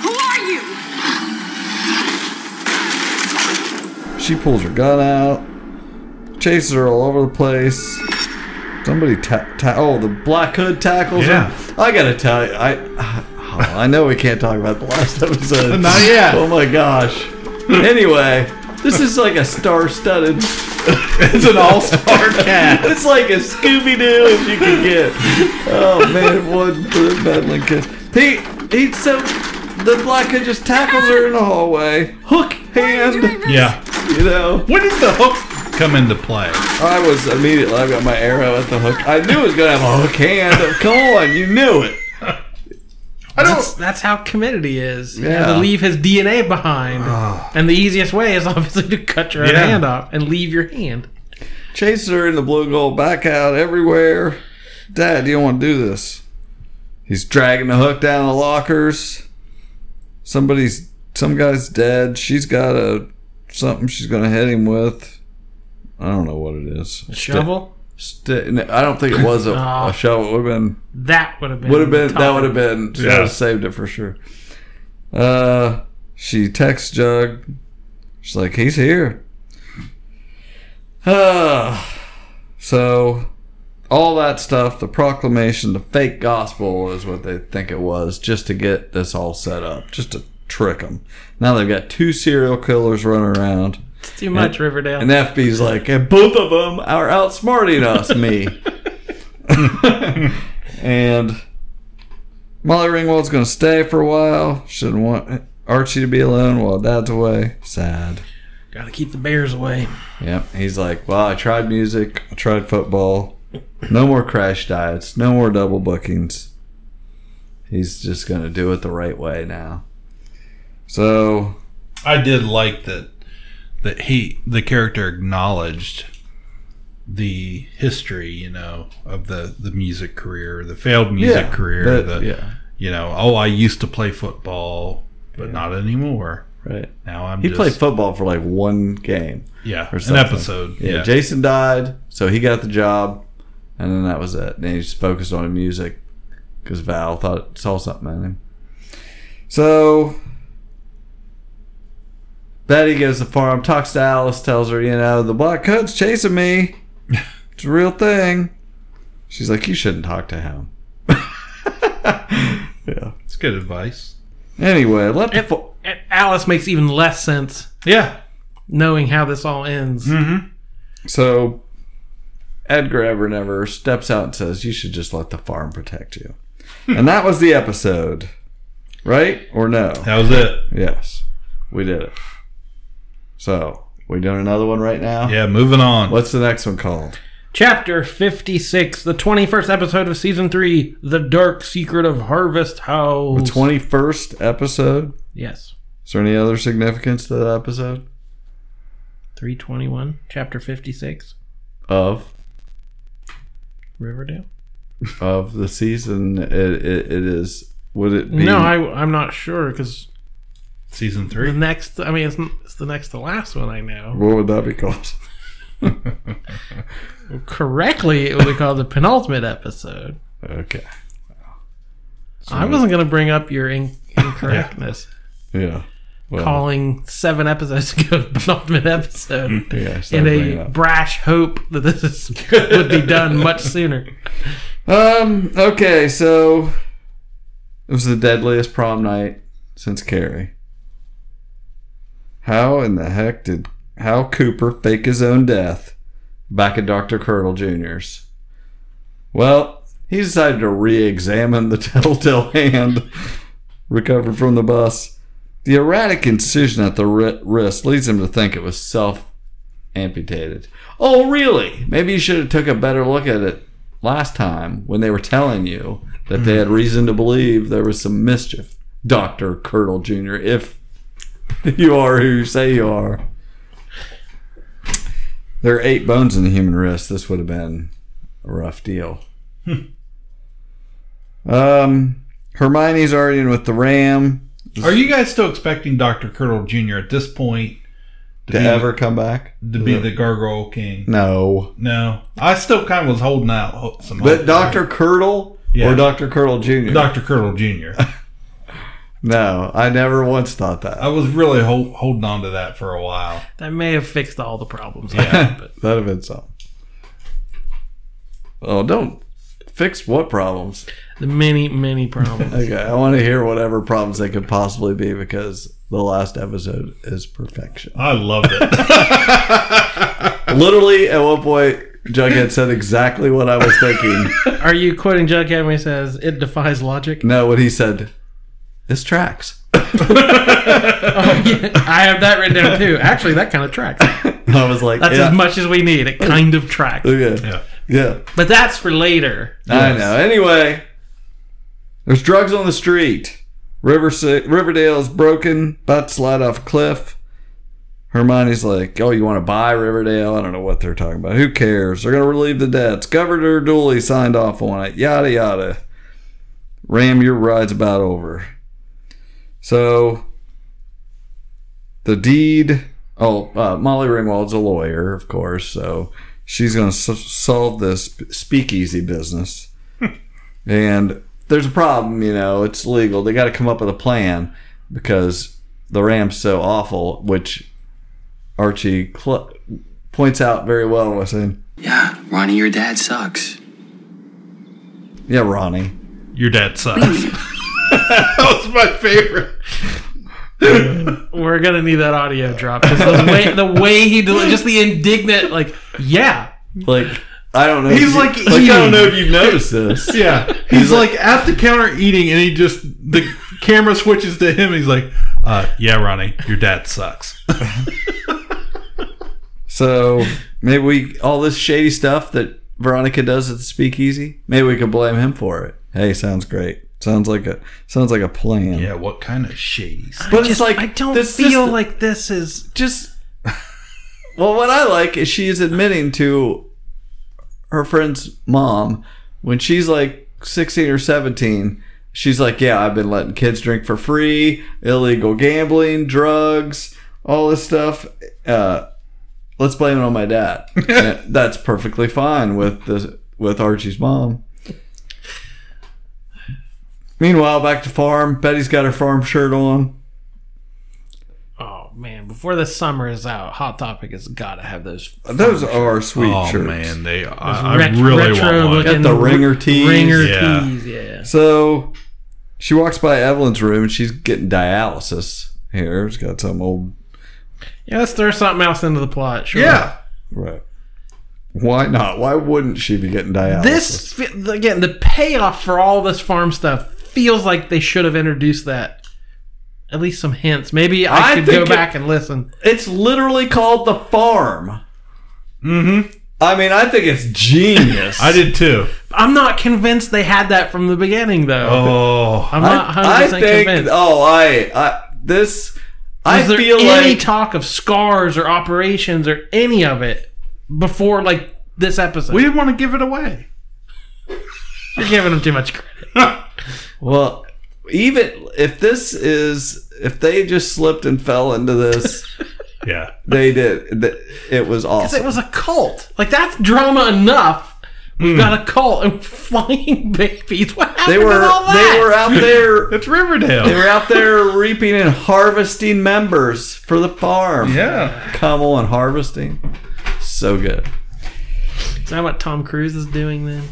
Who are you? She pulls her gun out, chases her all over the place. Somebody ta- ta- oh the Black Hood tackles Yeah. her. I gotta tell you, I oh, [SIGHS] I know we can't talk about the last [LAUGHS] episode. Not yet. Oh my gosh. Anyway, this is like a star-studded. [LAUGHS] It's an all-star [LAUGHS] cast. It's like a Scooby Doo if you can get. Oh man, it wasn't for the meddling kids. He he so the Black Hood just tackles her in the hallway, hook hand. Yeah. You know. When did the hook come into play? I was immediately. I got my arrow at the hook. I knew it was gonna have a hook hand. Come on, you knew it. That's, that's how committed he is. Yeah. to leave his DNA behind. Ah. and the easiest way is [LAUGHS] obviously to cut your Yeah. hand off and leave your hand. Chases her in the blue gold, back out everywhere. Dad, you don't want to do this. He's dragging the hook down the lockers. Somebody's, some guy's dead. She's got a something she's gonna hit him with. I don't know what it is. A shovel? Sti- no, I don't think it was a, Oh. a shovel. It would have been. That would have been. Would have been. That would have been. Would Yeah. have saved it for sure. Uh, she texts Jug. She's like, "He's here." Uh, so all that stuff, the proclamation, the fake gospel is what they think it was, just to get this all set up, just to trick them. Now they've got two serial killers running around. It's too much, Riverdale. And the FP's like, and both of them are outsmarting us, me. [LAUGHS] and Molly Ringwald's going to stay for a while. Shouldn't want Archie to be alone while Dad's away. Sad. Gotta keep the bears away. Yep. He's like, well, I tried music, I tried football. No more crash diets, no more double bookings. He's just going to do it the right way now. So, I did like that that he the character acknowledged the history, you know, of the the music career, the failed music Yeah, career, that- the yeah. you know, oh, I used to play football, but not anymore. Right. Now I'm he just, played football for like one game. Yeah, or an episode, Yeah, yeah. Jason died, so he got the job, and then that was it. And he just focused on music because Val thought saw something in him. So Betty goes to the farm, talks to Alice, tells her, you know, the Black Hood's chasing me. [LAUGHS] It's a real thing. She's like, you shouldn't talk to him. [LAUGHS] yeah. It's good advice. Anyway, let the And- and Alice makes even less sense. Yeah. Knowing how this all ends. Mm-hmm. So Edgar Evernever steps out and says, You should just let the farm protect you. and that was the episode. Right? Or no? That was it. Yes. We did it. So, we doing another one right now? Yeah, moving on. What's the next one called? Chapter 56, the 21st episode of Season 3, The Dark Secret of Harvest House. The 21st episode? Yes. Is there any other significance to that episode? 321, Chapter 56, Of? Riverdale? [LAUGHS] Of the season? It, it, it is. Would it be. No, I, I'm not sure because season the three. next, I mean, it's, it's the next to last one I know. What would that be called? [LAUGHS] Correctly, it would be called the penultimate episode. Okay. I wasn't going to bring up your in- incorrectness. [LAUGHS] Yeah. Well, calling seven episodes [LAUGHS] ago the penultimate episode Yeah, in a brash hope that this is, would be done much sooner. Um. Okay. So it was the deadliest prom night since Carrie. How in the heck did Hal Cooper fake his own death back at Dr. Curdle Jr.'s? Well, he decided to re-examine the [LAUGHS] telltale hand recovered from the bus. The erratic incision at the wrist leads him to think it was self amputated. Oh, really? Maybe you should have took a better look at it last time when they were telling you that they had reason to believe there was some mischief. Dr. Curdle Jr., if [LAUGHS] you are who you say you are. There are eight bones in the human wrist. This would have been a rough deal. Um, Hermione's already in with the ram. Are you guys still expecting Dr. Curdle Jr. at this point To ever come back? to be the Gargoyle King? No. No, I still kind of was holding out some. But. Dr. Curdle Yeah. or Dr. Curdle Jr.? Dr. Curdle Jr. [LAUGHS] No, I never once thought that. I was really ho- holding on to that for a while. That may have fixed all the problems. Yeah. [LAUGHS] but That'd have been something. Oh, don't fix what problems? the many, many problems. [LAUGHS] Okay, I want to hear whatever problems they could possibly be because the last episode is perfection. I loved it. [LAUGHS] Literally, at one point, Jughead said exactly what I was thinking. Are you quoting Jughead when he says it defies logic? No, what he said, "This tracks." oh, [LAUGHS] yeah, [LAUGHS] I have that written down too. Actually, that kind of tracks. [LAUGHS] I was like, That's yeah. as much as we need. It kind of tracks. Okay. yeah. Yeah. But that's for later. I know. Anyway, there's drugs on the street. River Riverdale is broken, about to slide off a cliff. Hermione's like, "Oh, you want to buy Riverdale? I don't know what they're talking about. Who cares? They're gonna relieve the debts. Governor Dooley signed off on it. Yada yada. Ram, your ride's about over." So, the deed. Oh, uh, Molly Ringwald's a lawyer, of course, so she's going to s- solve this speakeasy business. [LAUGHS] and there's a problem, you know, it's legal. They got to come up with a plan because the Ram's so awful, which Archie cl- points out very well by saying, Yeah, Ronnie, your dad sucks. Yeah, Ronnie. Your dad sucks. [LAUGHS] that was my favorite. We're gonna need that audio drop because the way the way he did, just the indignant like, yeah, Like, I don't know. if He's you- like like I don't know if you've noticed this. [LAUGHS] Yeah, he's, like, at the counter eating, and he just the camera switches to him. And he's like, uh, "Yeah, Ronnie, your dad sucks." [LAUGHS] So maybe we all this shady stuff that Veronica does at the speakeasy. Maybe we could blame him for it. Hey, sounds great. Sounds like a sounds like a plan. yeah, what kind of shady? Stuff? But I it's like I don't this- feel this- like this is just. [LAUGHS] Well, what I like is she is admitting to her friend's mom when she's like sixteen or seventeen. She's like, "Yeah, I've been letting kids drink for free, illegal gambling, drugs, all this stuff. Uh, let's blame it on my dad." [LAUGHS] And that's perfectly fine with the with Archie's mom. Meanwhile, back to farm. Betty's got her farm shirt on. Oh man! Before the summer is out, Hot Topic has got to have those. Those are sweet oh shirts. man, they. those I, I really retro want one. looking Got the ringer tees. Ringer Yeah. tees, yeah. So she walks by Evelyn's room and she's getting dialysis. Here, it's got some old Yeah, let's throw something else into the plot. Sure. Yeah, right. Why not? Why wouldn't she be getting dialysis? This again, the payoff for all this farm stuff feels like they should have introduced that. At least some hints. Maybe I, I should go think it- back and listen. it's literally called the farm. mm-hmm. I mean, I think it's genius. [LAUGHS] I did too. I'm not convinced they had that from the beginning, though. Oh, I'm not 100 I, I think. convinced. Oh, I, I this. I Was there feel any like talk of scars or operations or any of it before like this episode? we didn't want to give it away. You're giving them too much credit. [LAUGHS] well, even if this is if they just slipped and fell into this, [LAUGHS] Yeah, they did. It was Because awesome. it was a cult. Like that's drama enough We've hmm. got a cult and [LAUGHS] flying babies. What happened They were to all that? they were out there. [LAUGHS] It's Riverdale. They were out there reaping and harvesting members for the farm. Yeah. Come on, harvesting. So good. Is that what Tom Cruise is doing then?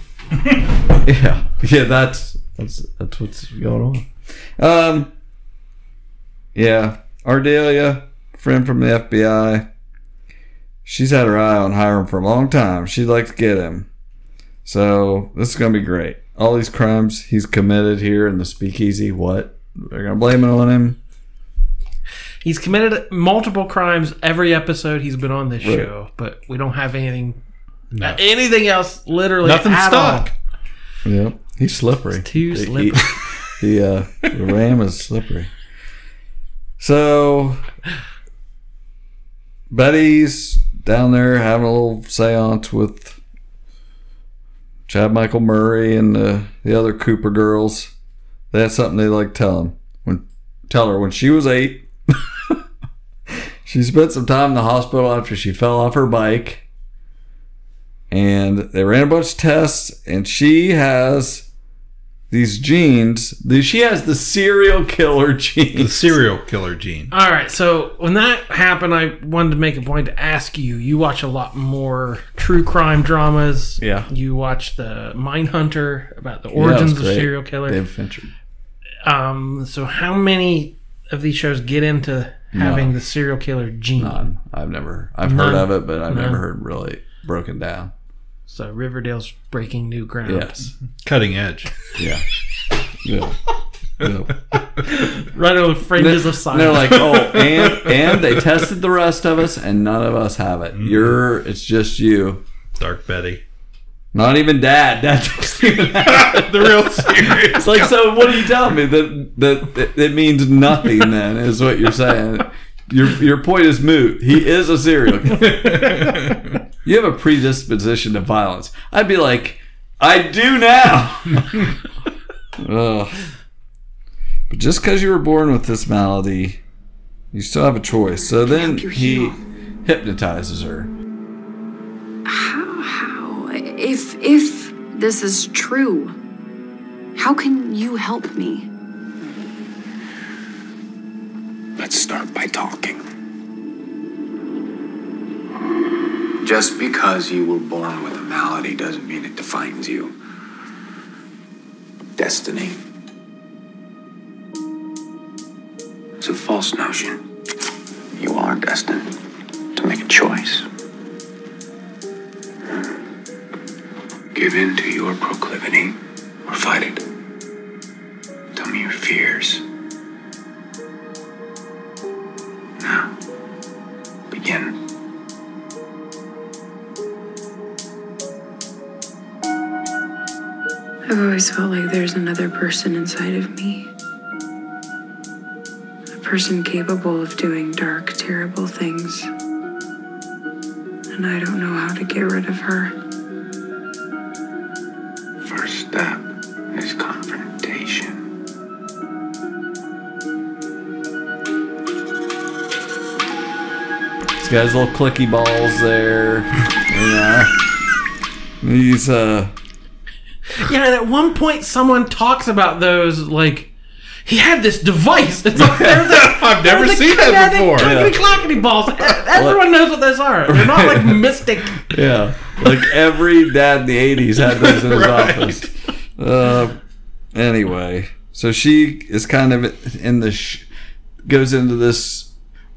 Yeah, yeah. That's that's that's what's going on. Um. Yeah, Ardelia, friend from the FBI. She's had her eye on Hiram for a long time. She'd like to get him. So this is gonna be great. All these crimes he's committed here in the speakeasy. What? They're gonna blame it on him. He's committed multiple crimes every episode he's been on this Right. show, but we don't have anything No. anything else literally Nothing at stuck. all. Yep, he's slippery. too slippery. He, [LAUGHS] he, uh, the ram is slippery. So Betty's down there having a little séance with Chad Michael Murray and uh, the other Cooper girls. They had something they like to tell him. When tell her when she was eight, [LAUGHS] she spent some time in the hospital after she fell off her bike and they ran a bunch of tests and she has these genes the- she has the serial killer [LAUGHS] gene. The serial killer gene. All right, so when that happened, I wanted to make a point to ask you. You watch a lot more true crime dramas. Yeah. You watch the Mindhunter about the Yeah, origins of serial killer. David Fincher. Um, so how many of these shows get into having None. the serial killer gene? None. I've never I've None. heard of it but I've None. never heard really broken down So Riverdale's breaking new ground. yes Cutting edge. yeah yeah, yeah. Right on the fringes of And science. they're like oh [LAUGHS] and and they tested the rest of us and none of us have it mm-hmm. you're it's just you Dark Betty. not even dad dad doesn't [LAUGHS] even have. The real serious. It's like, so what are you telling me that that that it means nothing? Then is what you're saying. Your your point is moot. He is a serial killer. [LAUGHS] You have a predisposition to violence. I'd be like, I do now. [LAUGHS] Ugh. But just because you were born with this malady, you still have a choice. So then he hypnotizes her. How? How? If if this is true, how can you help me? Let's start by talking. Just because you were born with a malady doesn't mean it defines you. Destiny. It's a false notion. You are destined to make a choice. Give in to your proclivity or fight it. Tell me your fears. Now, begin. I've always felt like there's another person inside of me. A person capable of doing dark, terrible things. And I don't know how to get rid of her. First step He's got his little clicky balls there. Yeah. He's uh Yeah, and at one point, someone talks about those like he had this device. It's like they're the, [LAUGHS] I've never they're the seen that before. clickety clackety balls. Everyone knows what those are. They're not like [LAUGHS] mystic. Yeah, like every dad in the '80s had those in his [LAUGHS] Right. office. Uh, anyway, so she is kind of in the sh- goes into this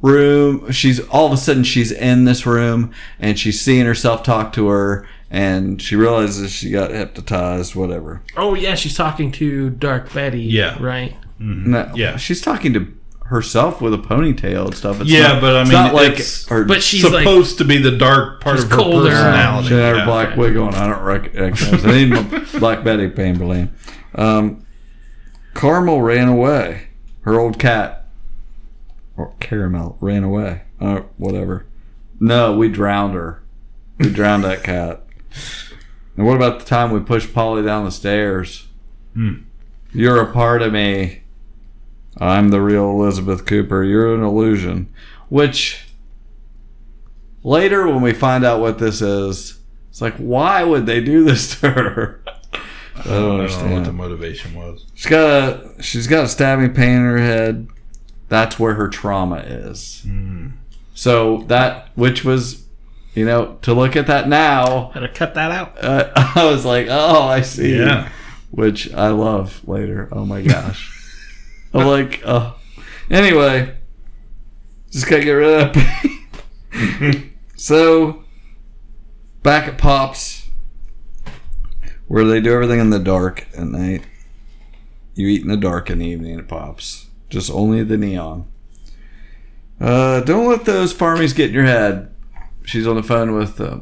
room. She's all of a sudden she's in this room and she's seeing herself talk to her, and she realizes she got hypnotized. Whatever. Oh yeah, she's talking to Dark Betty. Yeah. right. No, Yeah. she's talking to herself with a ponytail and stuff. It's yeah, not- but I it's mean, not like it's her- But she's like- supposed to be the dark part of her colder. personality. She had her Yeah. black wig on. I don't rec- recognize. I need my [LAUGHS] Black Betty Pamberlin. Um, Carmel ran away. Her old cat, or Caramel, ran away. Uh, whatever. No, we drowned her. We drowned that cat. And what about the time we pushed Polly down the stairs? Hmm. You're a part of me. I'm the real Elizabeth Cooper. You're an illusion. Which later, when we find out what this is, It's like, why would they do this to her? [LAUGHS] I don't I don't know what the motivation was. She's got a she's got a stabbing pain in her head. That's where her trauma is. So that which was, you know, to look at that now, Better cut that out. uh, [LAUGHS] I was like, oh, I see. Yeah. Which I love later. Oh my gosh. [LAUGHS] I'm like, oh. Anyway, just gotta get rid of that [LAUGHS] so, back at Pops, where they do everything in the dark at night. You eat in the dark in the evening at Pops. Just only the neon. Uh, don't let those farmies get in your head. She's on the phone with uh,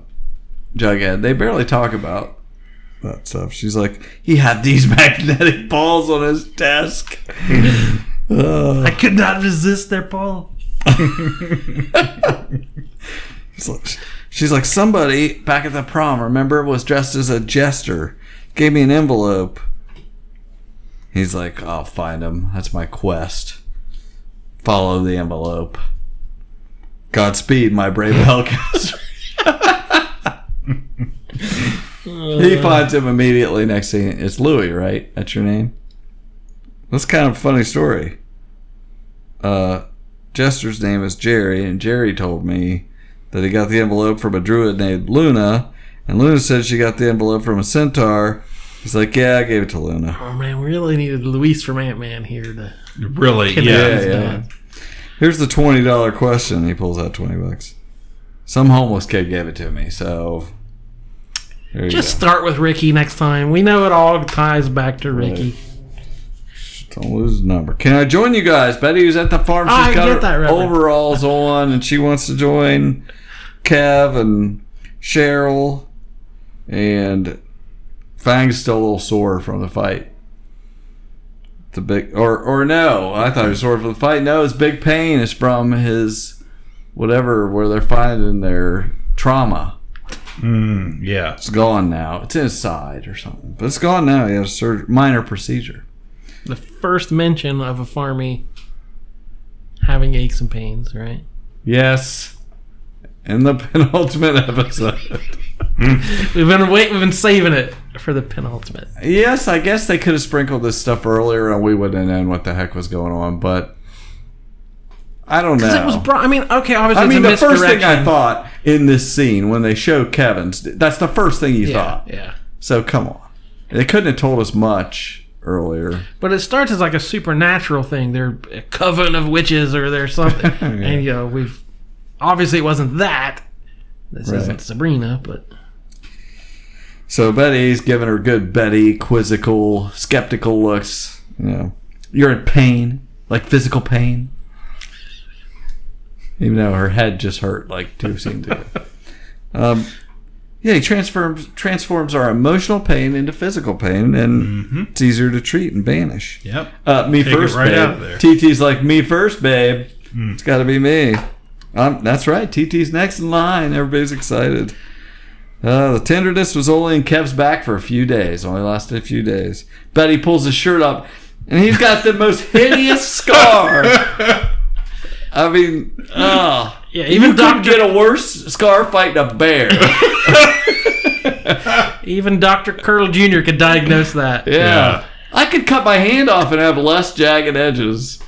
Jughead. They barely talk about that stuff. She's like, he had these [LAUGHS] magnetic balls on his desk. [LAUGHS] Uh, I could not resist their pull. [LAUGHS] She's like, somebody back at the prom, remember, was dressed as a jester, gave me an envelope. He's like, I'll find him. That's my quest. Follow the envelope. Godspeed, my brave [LAUGHS] Hellcaster. he finds him immediately. Next thing, it's Louis, right? That's your name. That's kind of a funny story. Uh, Jester's name is Jerry, and Jerry told me that he got the envelope from a druid named Luna, and Luna said she got the envelope from a centaur. He's like, yeah, I gave it to Luna. Oh man, we really needed Luis from Ant Man here to Really? Kid Yeah. yeah. dad. Here's the twenty dollar question. He pulls out twenty bucks. Some homeless kid gave it to me, so there you Just go. start with Ricky next time. We know it all ties back to Ricky. Don't lose the number. Can I join you guys? Betty was at the farm. She's I got get her that, overalls on, and she wants to join Kev and Cheryl. And Fang's still a little sore from the fight. The big, or or no, I thought he was sore from the fight. No, his big pain is from his whatever where they're finding their trauma. Mm, yeah. It's gone now. It's in his side or something, but it's gone now. He had a surg- minor procedure. The first mention of a farmy having aches and pains, right? Yes. In the [LAUGHS] penultimate episode. [LAUGHS] [LAUGHS] We've been wait, we've been saving it for the penultimate. yes, I guess they could have sprinkled this stuff earlier and we wouldn't have known what the heck was going on, but I don't know. It was, bro- I mean, okay, obviously I mean, the first thing I thought in this scene when they show Kevin's, that's the first thing you Yeah, thought. yeah. So come on. They couldn't have told us much earlier. But it starts as like a supernatural thing. They're a coven of witches or they're something. [LAUGHS] And, you know, we've. Obviously, it wasn't that. This Right. isn't Sabrina, but. So Betty's giving her good Betty quizzical, skeptical looks. Yeah. you're in pain, like physical pain. Even though her head just hurt like two scenes to. [LAUGHS] Um, yeah, he transforms transforms our emotional pain into physical pain, and it's easier to treat and banish. Yep. Uh, me Take it first, right babe. out of there. TT's like me first, babe. It's got to be me. Um, that's right. TT's next in line. Everybody's excited. Uh, the tenderness was only in Kev's back for a few days. Only lasted a few days. Betty pulls his shirt up, and he's got the most [LAUGHS] hideous scar. I mean, oh, Yeah, even even you couldn't Dr. get a worse scar fighting a bear. [LAUGHS] [LAUGHS] Even Dr. Curdle Jr. could diagnose that. yeah. I could cut my hand off and have less jagged edges.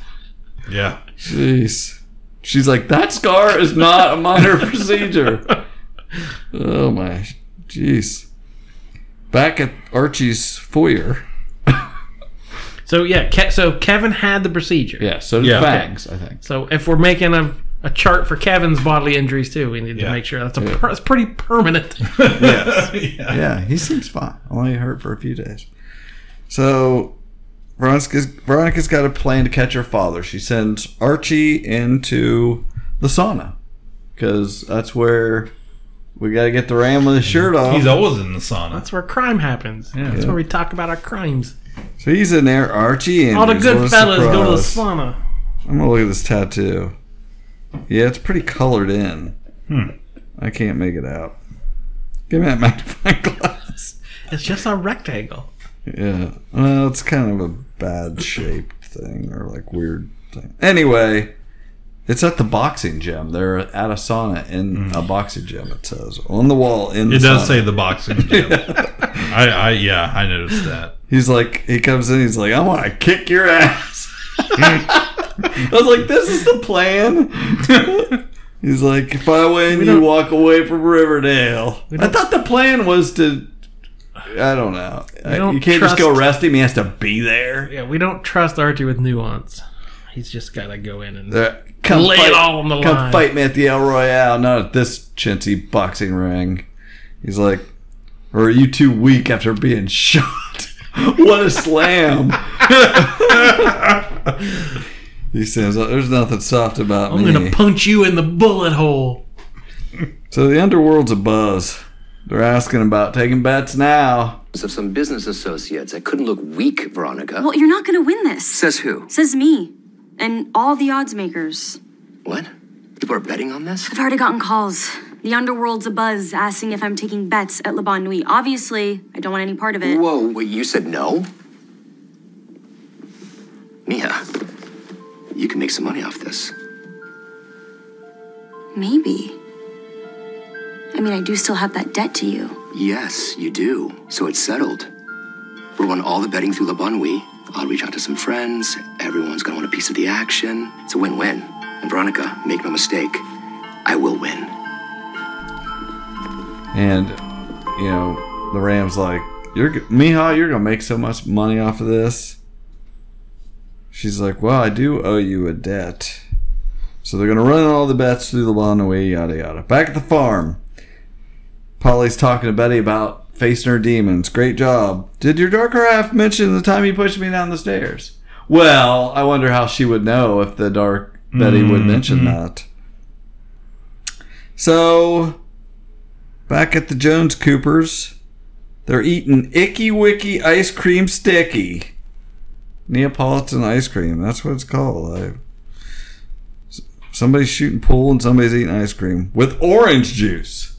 Yeah. Jeez. She's like, that scar is not a minor [LAUGHS] procedure. Oh my, jeez. Back at Archie's foyer. [LAUGHS] So, yeah, Ke- so Kevin had the procedure. Yeah, so did Yeah. Fangs, I think. So, if we're making a, a chart for Kevin's bodily injuries, too, we need to Yeah. make sure that's, a per, that's pretty permanent. [LAUGHS] Yes. yeah. yeah, he seems fine. Only hurt for a few days. So Veronica's, Veronica's got a plan to catch her father. She sends Archie into the sauna because that's where we got to get the ram with his shirt off. He's always in the sauna. That's where crime happens. Yeah. That's Yeah. where we talk about our crimes. so he's in there, Archie, and All the good fellas go to the sauna. I'm gonna look at this tattoo. Yeah, it's pretty colored in. Hmm. I can't make it out. Give me that [LAUGHS] magnifying glass. It's just a rectangle. Yeah. Well, it's kind of a bad shaped thing or like weird thing. Anyway, It's at the boxing gym. They're at a sauna in a mm. boxing gym. It says on the wall in. The It does sauna. say the boxing gym. [LAUGHS] I, I yeah, I noticed that. He's like, he comes in. He's like, I want to kick your ass. [LAUGHS] I was like, this is the plan. [LAUGHS] he's like, if I win, you walk away from Riverdale. I thought the plan was to. I don't know. Uh, don't you can't just go trust- arrest him. He has to be there. Yeah, we don't trust Archie with nuance. He's just got to go in and Uh, come lay fight, it all on the come line. fight me at the El Royale, not at this chintzy boxing ring. He's like, or are you too weak after being [LAUGHS] shot? what a slam! [LAUGHS] he says, "There's nothing soft about me. I'm gonna punch you in the bullet hole. so the underworld's a buzz. They're asking about taking bets now. Of some business associates. I couldn't look weak, Veronica. Well, you're not going to win this. Says who? Says me. And all the odds makers. What? People are betting on this? I've already gotten calls. The underworld's a buzz asking if I'm taking bets at La Bonne Nuit. Obviously, I don't want any part of it. Whoa, wait, you said no? Mia, you can make some money off this. Maybe. I mean, I do still have that debt to you. Yes, you do. So it's settled. We'll run all the betting through Le Bon I'll reach out to some friends. Everyone's gonna want a piece of the action. It's a win-win. And Veronica, make no mistake, I will win. And you know, the Rams like, "You're g- Mija, you're gonna make so much money off of this." She's like, "Well, I do owe you a debt." So they're gonna run all the bets through the lawn away, yada yada. Back at the farm, Polly's talking to Betty about facing her demons. Great job. Did your darker half mention the time you pushed me down the stairs? Well, I wonder how she would know if the dark Betty would mm-hmm. mention that. So, back at the Jones Coopers, they're eating Icky Wicky ice cream sticky. Neapolitan ice cream. That's what it's called. I, somebody's shooting pool and somebody's eating ice cream with orange juice.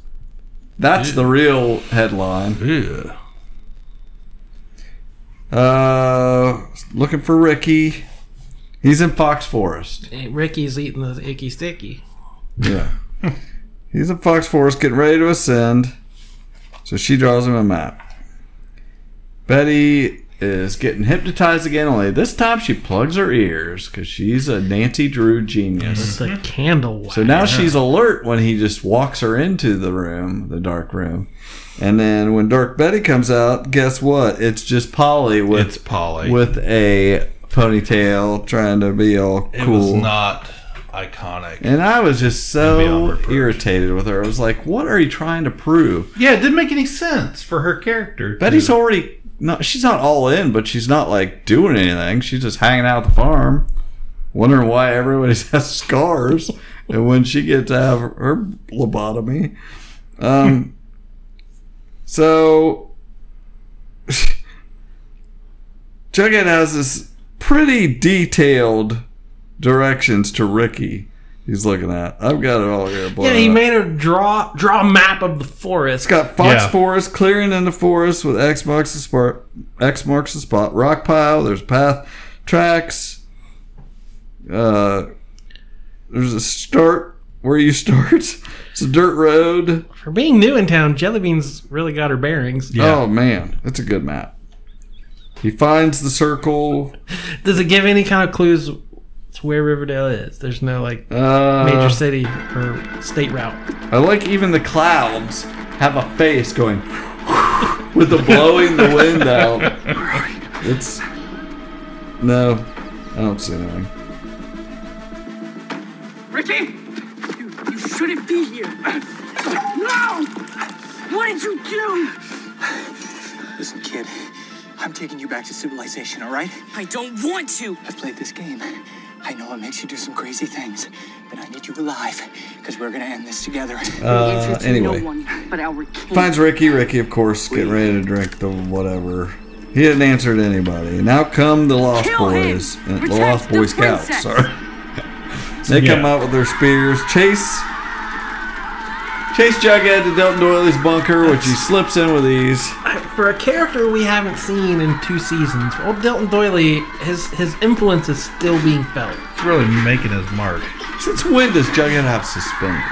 That's the real headline. Yeah. Uh, looking for Ricky. He's in Fox Forest. Hey, Ricky's eating the icky sticky. Yeah. [LAUGHS] He's in Fox Forest getting ready to ascend. So she draws him a map. Betty is getting hypnotized again, only this time she plugs her ears because she's a Nancy Drew genius. It's a candle. So now she's alert when he just walks her into the room, the dark room. And then when Dark Betty comes out, guess what? It's just Polly with It's Polly. with a ponytail trying to be all It cool. was not iconic. And I was just so irritated with her. I was like, "What are you trying to prove?" Yeah, it didn't make any sense for her character. to- Betty's already not. She's not all in, but she's not like doing anything. She's just hanging out at the farm, wondering why everybody [LAUGHS] has scars, and when she gets to have her lobotomy. Um. [LAUGHS] so. [LAUGHS] Jughead has this pretty detailed directions to Ricky. He's looking at. I've got it all here. Yeah, he made her draw draw a map of the forest. It's got Fox Yeah. Forest clearing in the forest with X marks the spot. X marks the spot. Rock pile. There's path tracks. Uh, there's a start where you [LAUGHS] start. It's a dirt road. For being new in town, Jellybean's really got her bearings. Oh man, it's a good map. He finds the circle. [LAUGHS] Does it give any kind of clues to where Riverdale is? There's no like Uh, major city or state route. I like even the clouds have a face going [LAUGHS] with the blowing the wind out. It's no, I don't see anything. Ricky! You, you shouldn't be here! No! What did you do? Listen, kid, I'm taking you back to civilization, all right? I don't want to! I've played this game. I know it makes you do some crazy things, but I need you alive, because we're gonna end this together. Uh, anyway, but our finds Ricky. Ricky, of course, getting ready to drink the whatever. He didn't answer to anybody. Now come the Lost Kill! Boys, uh, the Lost Boy Scouts. princess! Sorry, [LAUGHS] they come out with their spears. Chase, chase Jughead to Dilton Doiley's bunker, which he slips in with ease. For a character we haven't seen in two seasons, old Dilton Doiley, his his influence is still being felt. He's really making his mark. Since when does Jughead have suspenders?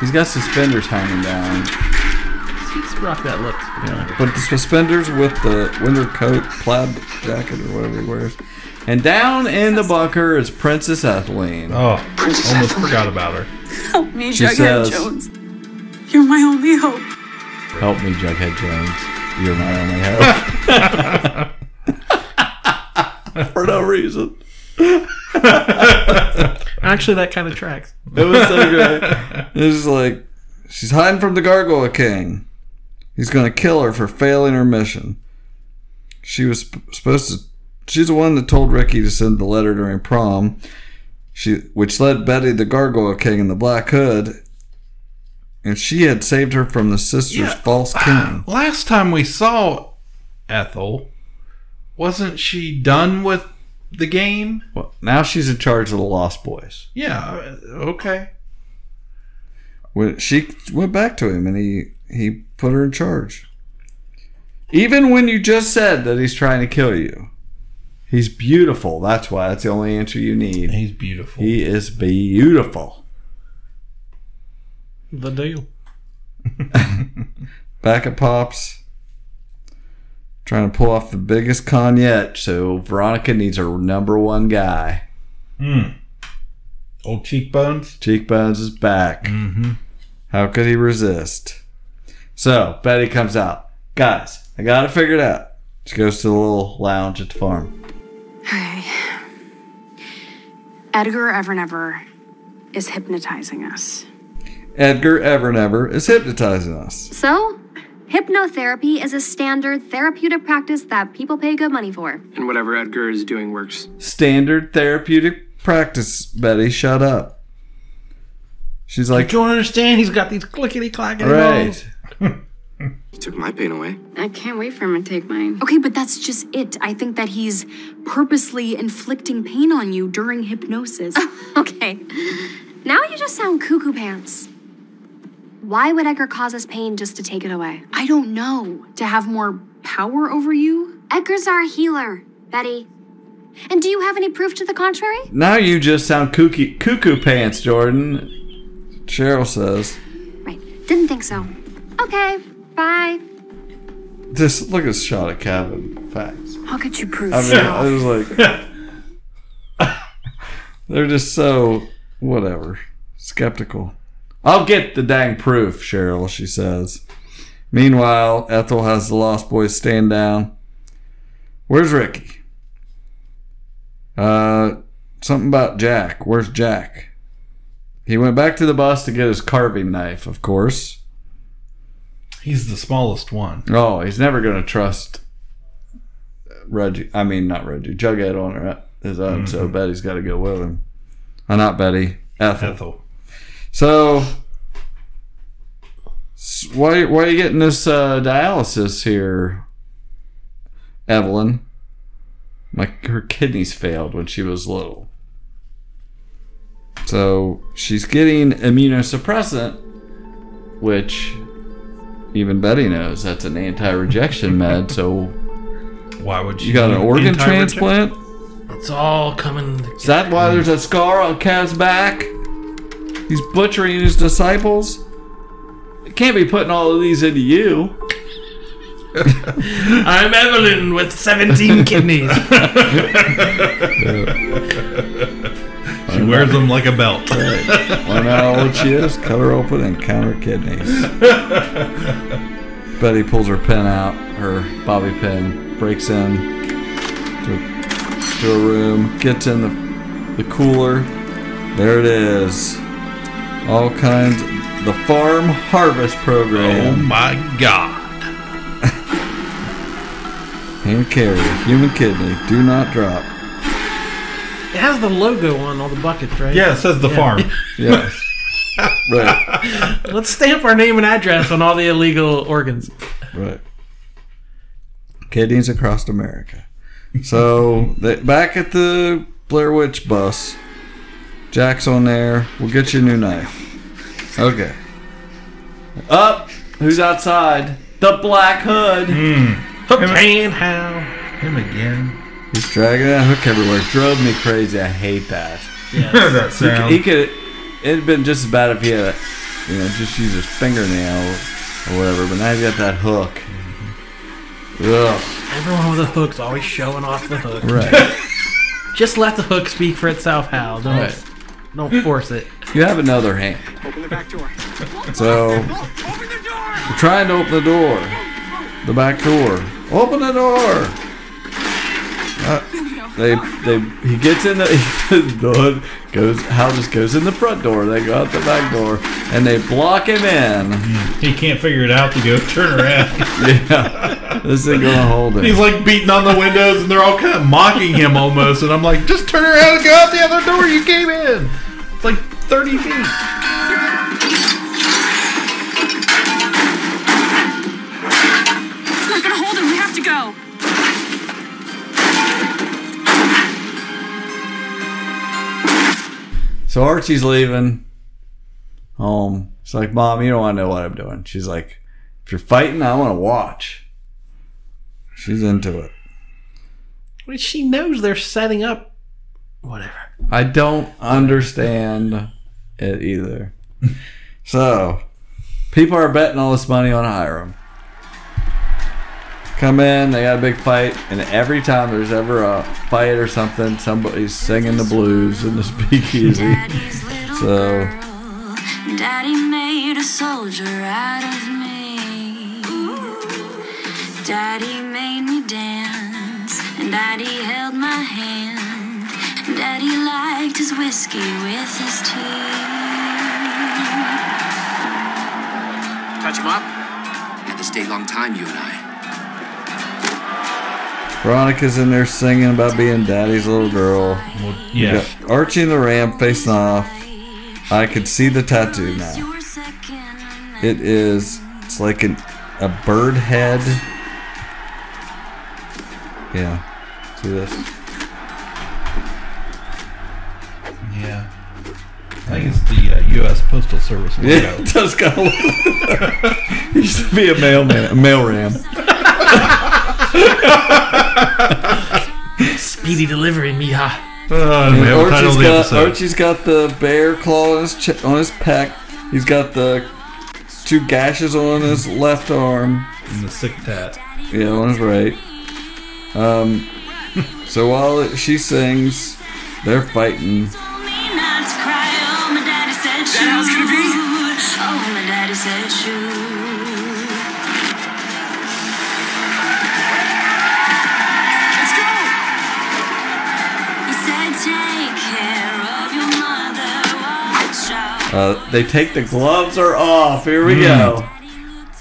He's got suspenders hanging down. He's rock that look. Yeah, but the suspenders with the winter coat, plaid jacket, or whatever he wears. And down in the bunker is Princess Ethelene. Oh, almost forgot about her. Help me, She Jughead says- Jones. You're my only hope. Help me, Jughead Jones. You're my only hope. [LAUGHS] For no reason. [LAUGHS] Actually, that kind of tracks. It was so good. [LAUGHS] It was like she's hiding from the Gargoyle King. He's going to kill her for failing her mission. She was sp- supposed to. She's the one that told Ricky to send the letter during prom. She, which led Betty the Gargoyle King in the Black Hood, and she had saved her from the sisters' Yeah. false ah, king. Last time we saw Ethel, wasn't she done with the game? Well, now she's in charge of the Lost Boys. Yeah. Okay. When she went back to him and he he put her in charge. Even when you just said that he's trying to kill you. He's beautiful. That's why. That's the only answer you need. He's beautiful. He is beautiful. The [LAUGHS] deal. Back at Pops. Trying to pull off the biggest con yet. So Veronica needs her number one guy. Hmm. Old cheekbones. Cheekbones is back. Mm-hmm. How could he resist? So Betty comes out. Guys, I got it figured out. She goes to the little lounge at the farm. Okay. Edgar Evernever is hypnotizing us. Edgar Evernever is hypnotizing us. So, hypnotherapy is a standard therapeutic practice that people pay good money for. And whatever Edgar is doing works. Standard therapeutic practice, Betty. Shut up. She's I like, don't understand. He's got these clickety clackety right. He took my pain away. I can't wait for him to take mine. Okay, but that's just it. I think that he's purposely inflicting pain on you during hypnosis. [LAUGHS] okay. Now you just sound cuckoo pants. Why would Edgar cause us pain just to take it away? I don't know. To have more power over you? Edgar's our healer, Betty. And do you have any proof to the contrary? Now you just sound kooky, cuckoo pants, Jordan. Cheryl says. Right. Didn't think so. Okay, bye. Just look at this shot of Kevin. Facts. How could you prove I mean, I was [LAUGHS] like, [LAUGHS] they're just so whatever, skeptical. I'll get the dang proof, Cheryl. She says. Meanwhile, Ethel has the Lost Boys stand down. Where's Ricky? Uh, something about Jack. Where's Jack? He went back to the bus to get his carving knife, of course. He's the smallest one. Oh, he's never going to trust Reggie. I mean, not Reggie. Jughead on her, his own. So Mhm. Betty's got to go with him. Uh, not Betty. Ethel. Ethel. So, why why are you getting this uh, dialysis here, Evelyn? My her kidneys failed when she was little. So she's getting immunosuppressant, which even Betty knows that's an anti-rejection med. So why would you You got an organ transplant? It's all coming. Is that why there's a scar on Kev's back? He's butchering his disciples. It can't be putting all of these into you. [LAUGHS] I'm Evelyn with 17 [LAUGHS] kidneys. She wears them like a belt. Find out how old she is, cut her open, and count her kidneys. [LAUGHS] Betty pulls her pen out, her bobby pin, breaks in to, to a room, gets in the, the cooler. There it is. All kinds. The Farm Harvest Program. Oh my god. [LAUGHS] Hand carry, human kidney, do not drop. It has the logo on all the buckets, right? Yeah, it says the farm. [LAUGHS] Yes. right. Let's stamp our name and address on all the illegal organs. Right. Kidneys across America. So they, back at the Blair Witch bus, Jack's on there. We'll get you a new knife. Okay. Up. Who's outside? The Black Hood. Hook and Hal. Him again. He's dragging that hook everywhere. Drove me crazy. I hate that. Yes. that He, sound. he could. It'd been just as bad if he had, you know, just used his fingernail or whatever. But now he's got that hook. Ugh. Everyone with a hook's always showing off the hook. Right. [LAUGHS] Just let the hook speak for itself, Hal. Don't Right. Don't force it. You have another hand. Open the back door. So we're trying to open the door, the back door. Open the door. Uh, they they he gets in the, [LAUGHS] the hood goes Hal just goes in the front door. They go out the back door and they block him in. He can't figure it out to go turn around. [LAUGHS] Yeah, this ain't gonna hold him. He's like beating on the windows, and they're all kind of mocking him almost. And I'm like, just turn around and go out the other door you came in. It's like 30 feet. It's not gonna hold him. We have to go. So Archie's leaving home. It's like, Mom, you don't want to know what I'm doing. She's like, if you're fighting, I want to watch. She's into it. Well, She knows they're setting up. Whatever. I don't understand it either. [LAUGHS] so, people are betting all this money on Hiram. Come in, they got a big fight, and every time there's ever a fight or something, somebody's singing the blues in the [LAUGHS] speakeasy. So, Daddy made a soldier out of me. Daddy made me dance, and Daddy held my hand. Daddy liked his whiskey with his tea. Touch him up? Had to stay a long time, you and I. Veronica's in there singing about being daddy's little girl. You yeah. Archie and the Ram facing off. I could see the tattoo now. It is, it's like an, a bird head. Yeah. See this? Yeah. I think it's the uh, U.S. Postal Service logo. [LAUGHS] Yeah, it does kind of look like that. He used to be a mailman, a mail ram. [LAUGHS] Speedy delivery, Mija. Uh, we have a title Archie's the got episode. Archie's got the bear claw on his ch- on his pec. He's got the two gashes on his left arm. And the sick tat. Yeah, on his right. Um, so while she sings, they're fighting. Not to cry, oh, my daddy said shoot. that how it's gonna be? Oh, my daddy said shoot. Uh, they take the gloves are off. Here we Hmm. go.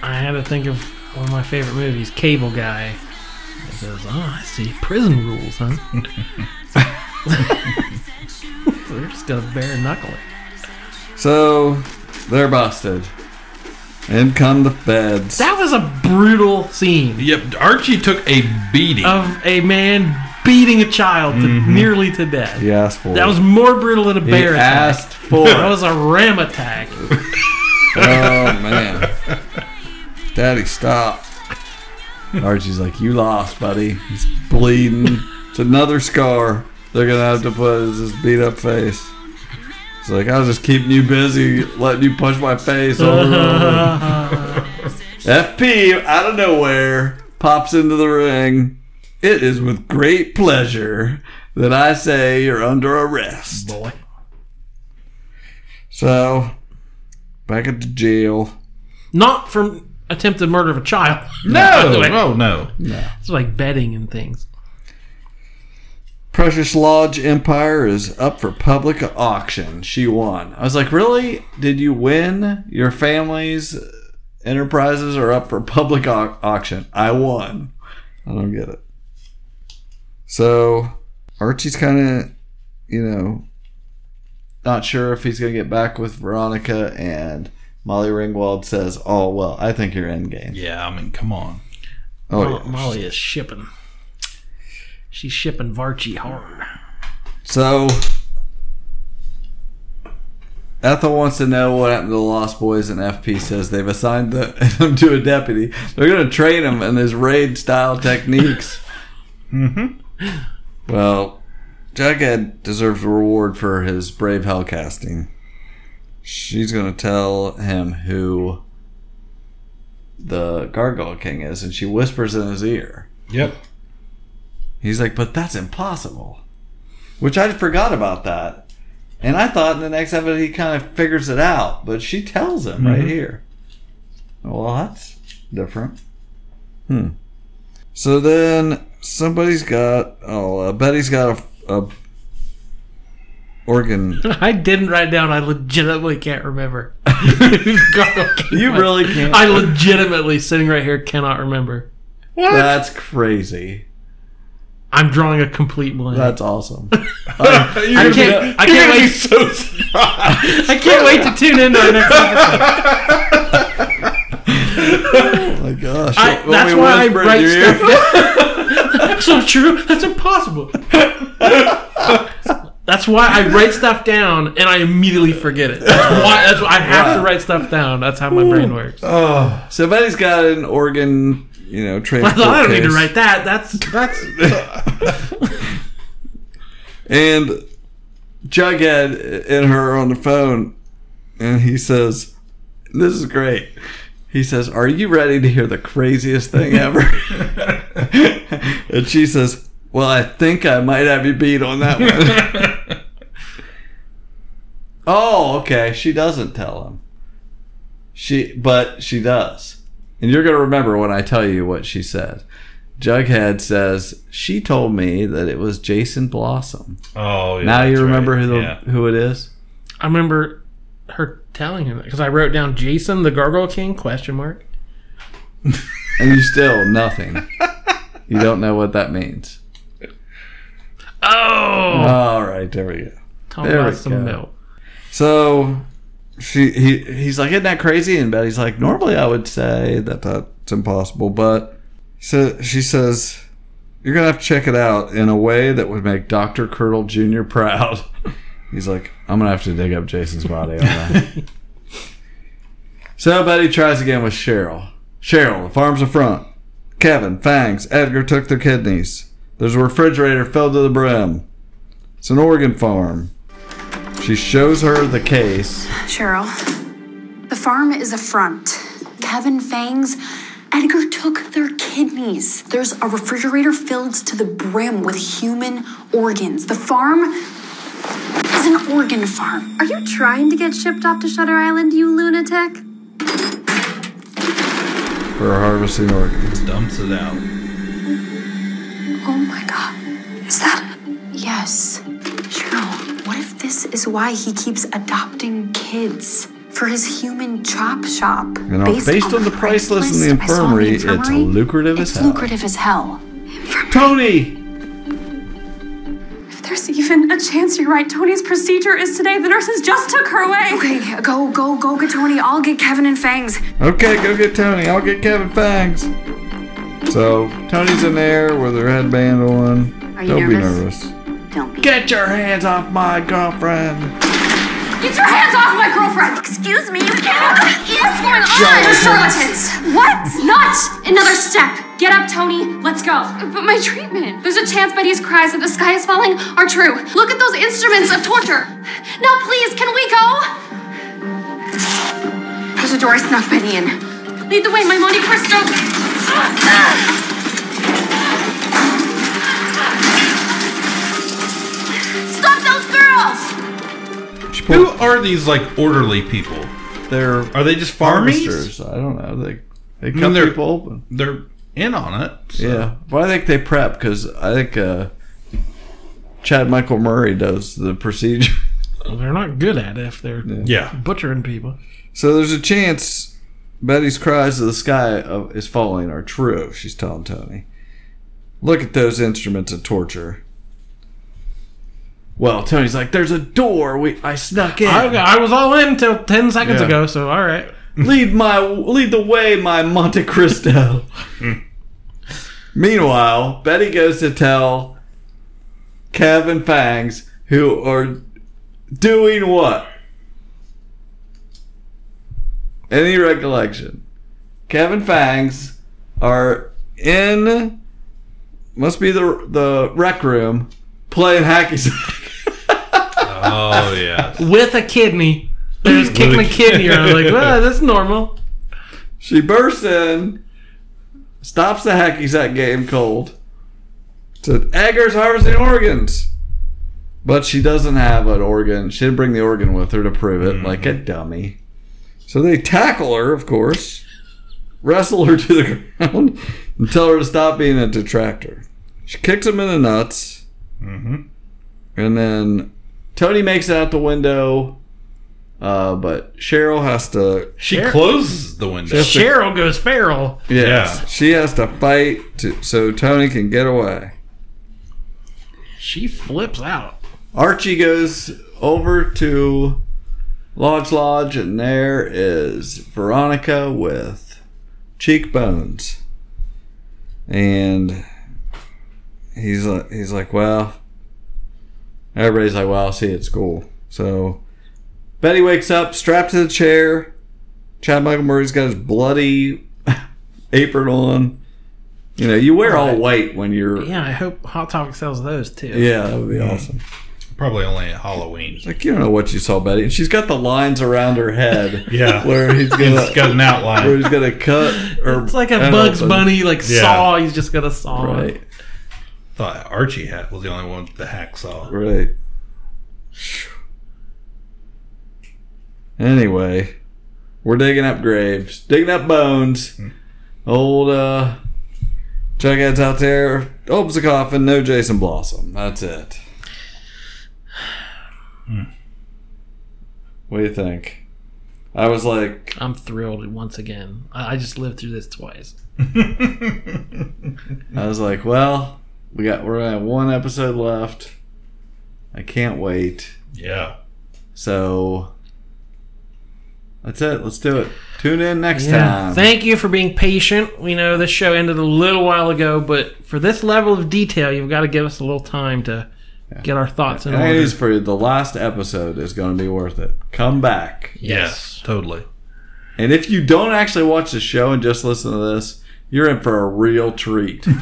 I had to think of one of my favorite movies, Cable Guy. It says, "Oh, I see prison rules, huh?" [LAUGHS] so they're just gonna bare knuckle it. So they're busted. In come the feds. That was a brutal scene Yep, Archie took a beating. of a man beating a child to Mhm. nearly to death. He asked for That it. was more brutal than a He bear attack. asked for [LAUGHS] that it. was a ram attack. [LAUGHS] Oh man. Daddy, stop. Archie's like, you lost, buddy. He's bleeding. It's another scar. They're gonna have to put his beat up face. It's like I was just keeping you busy, letting you punch my face over and over. FP out of nowhere pops into the ring. It is with great pleasure that I say you're under arrest. Boy. So, back at the jail. Not from attempted murder of a child. [LAUGHS] No, no, no. No. It's like betting and things. Precious Lodge Empire is up for public auction. She won. I was like, really? Did you win? Your family's enterprises are up for public au- auction. I won. I don't get it. So Archie's kind of, you know, not sure if he's going to get back with Veronica, and Molly Ringwald says, "Oh well, I think you're endgame." Yeah, I mean, come on. Oh Mo- yeah. Molly is shipping. She's shipping Varchie hard. So Ethel wants to know what happened to the Lost Boys, and FP says they've assigned the, [LAUGHS] them to a deputy. They're going to train them in his raid style techniques. mm-hmm. Well, Jughead deserves a reward for his brave hellcasting. She's going to tell him who the Gargoyle King is, and she whispers in his ear. Yep. He's like, but that's impossible. Which I forgot about that. And I thought in the next episode he kind of figures it out, but she tells him right Mhm. here. Well, that's different. Hmm. So then somebody's got oh uh, Betty's got a, a organ. [LAUGHS] I didn't write down. I legitimately can't remember. [LAUGHS] You really can't? I legitimately sitting right here cannot remember. What? That's crazy. I'm drawing a complete blank. That's awesome. [LAUGHS] I can't. I can't wait. so I can't wait to tune in to our next episode. Oh [LAUGHS] my gosh! I, Want that's why I write stuff [LAUGHS] down. That's so true. That's impossible. That's why I write stuff down and I immediately forget it. That's why, that's why I have to write stuff down. That's how my brain works. Oh, so Betty's got an organ, you know, I transport. thought I don't need to write that. That's that's. [LAUGHS] And Jughead and her on the phone, and he says, "This is great." He says, "Are you ready to hear the craziest thing ever?" [LAUGHS] and she says, "Well, I think I might have you beat on that one." [LAUGHS] oh, okay. She doesn't tell him. She, but she does, and you're gonna remember when I tell you what she said. Jughead says she told me that it was Jason Blossom. Oh, yeah, now you remember right. who the, Yeah. who it is? I remember her telling him because I wrote down Jason the Gargoyle King question mark. And you still nothing. you don't know what that means. Oh, All right, there we go. Tom there got some milk. So she he he's like, isn't that crazy? And Betty's like, normally I would say that that's impossible, but so she says you're gonna have to check it out in a way that would make Doctor Curdle Jr. proud. [LAUGHS] He's like, I'm gonna have to dig up Jason's body on [LAUGHS] so Betty tries again with Cheryl. Cheryl, the farm's in front. Kevin, Fangs, Edgar took their kidneys. There's a refrigerator filled to the brim. It's an organ farm. She shows her the case. Cheryl, the farm is a front. Kevin Fangs, Edgar took their kidneys. There's a refrigerator filled to the brim with human organs. The farm is an organ farm. Are you trying to get shipped off to Shutter Island, you lunatic? We're harvesting organs. Dumps it out. Oh my god. Is that Yes. Cheryl, what if this is why he keeps adopting kids? For his human chop shop. You know, based, on, the price list in the I saw in the infirmary, it's infirmary, lucrative as hell. lucrative as hell. Toni! Chance you're right, Toni's procedure is today. The nurses just took her away. Okay, go, go, go get Toni. I'll get Kevin and Fangs. Okay, go get Toni. I'll get Kevin Fangs. So, Toni's in there with her headband on. Are you Don't be nervous? nervous. Don't be. Get your hands off my girlfriend. Get your hands off my girlfriend! Excuse me, you can't. What's going on? You're charlatans! What? Not another step! Get up, Toni. Let's go. Uh, but my treatment. There's a chance Betty's cries that the sky is falling are true. Look at those instruments of torture. Now, please, can we go? There's a door. I snuck Betty in. Lead the way, my Monte Cristo. Stop those girls! Who are these like orderly people? They're Are they just farmies? harvesters. I don't know. They they I mean, cut they're- people open. They're in on it. so- Yeah. Well, I think they prep because I think uh, Chad Michael Murray does the procedure. [LAUGHS] They're not good at it if they're Yeah. butchering people. So there's a chance Betty's cries to the sky of, is falling are true. She's telling Toni. Look at those instruments of torture. Well, Toni's like, "There's a door. We I snuck in. I, I was all in until ten seconds Yeah. ago. So all right. Lead my lead the way, my Monte Cristo." Meanwhile, Betty goes to tell Kevin Fangs, who are doing what? any recollection, Kevin Fangs are in must be the the rec room playing hacky sack. Oh yeah. With a kidney. There's [LAUGHS] kicking a kidney around. Like, [LAUGHS] well, that's normal. She bursts in, stops the hacky sack game cold. Said Edgar's harvesting organs. But she doesn't have an organ. She didn't bring the organ with her to prove it, like a dummy. So they tackle her, of course, wrestle her [LAUGHS] to the ground, and tell her to stop being a detractor. She kicks him in the nuts. Mm-hmm. And then Toni makes it out the window, uh, but Cheryl has to. She closes the window. She has to- Cheryl goes feral. Yes, she has to fight to, so Toni can get away. She flips out. Archie goes over to Lodge Lodge, and there is Veronica with cheekbones, and he's like, he's like, well, everybody's like, well, I'll see you at school. So Betty wakes up, strapped to the chair. Chad Michael Murray's got his bloody [LAUGHS] apron on. You know, you wear all white when you're. Yeah, I hope Hot Topic sells those too. Yeah, that would be awesome. Probably only at Halloween. It's like you don't know what you saw, Betty. And she's got the lines around her head. [LAUGHS] Yeah. where he's gonna He's got an outline. Where he's gonna cut. Or It's like a Bugs open. Bunny like Yeah. saw. He's just got a saw. Right. Thought Archie hat was the only one with the hacksaw. Right. Anyway, we're digging up graves, digging up bones. Old uh, Jughead's out there, opens the coffin, no Jason Blossom. That's it. What do you think? I was like, I'm thrilled once again. I I just lived through this twice. [LAUGHS] I was like, well, we got we're gonna one episode left. I can't wait. Yeah. So that's it. Let's do it. Tune in next Yeah. time. Thank you for being patient. We know this show ended a little while ago, but for this level of detail, you've got to give us a little time to get our thoughts in And order. news for you, the last episode is going to be worth it. Come back. Yes, totally. And if you don't actually watch the show and just listen to this, you're in for a real treat. [LAUGHS]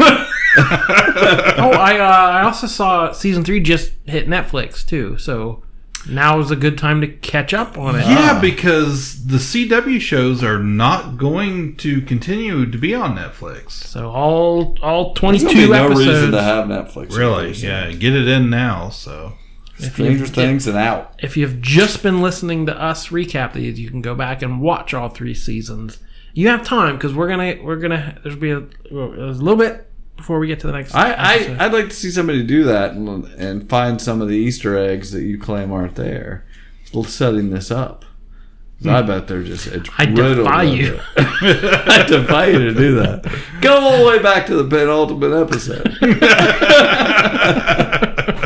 oh, I uh, I also saw season three just hit Netflix too, so now is a good time to catch up on it. Yeah, ah. because the CW shows are not going to continue to be on Netflix. So all all twenty two There's gonna two be no reason to have Netflix. Really? Yeah, get it in now. So If Stranger you've- Things and out. If you've just been listening to us recap these, you can go back and watch all three seasons. You have time because we're gonna we're gonna there's be a, a little bit before we get to the next. I, I. I'd like to see somebody do that and, and find some of the Easter eggs that you claim aren't there, setting this up. I hmm. bet they're just I defy you. [LAUGHS] I defy you to do that. Go all the way back to the penultimate episode. [LAUGHS]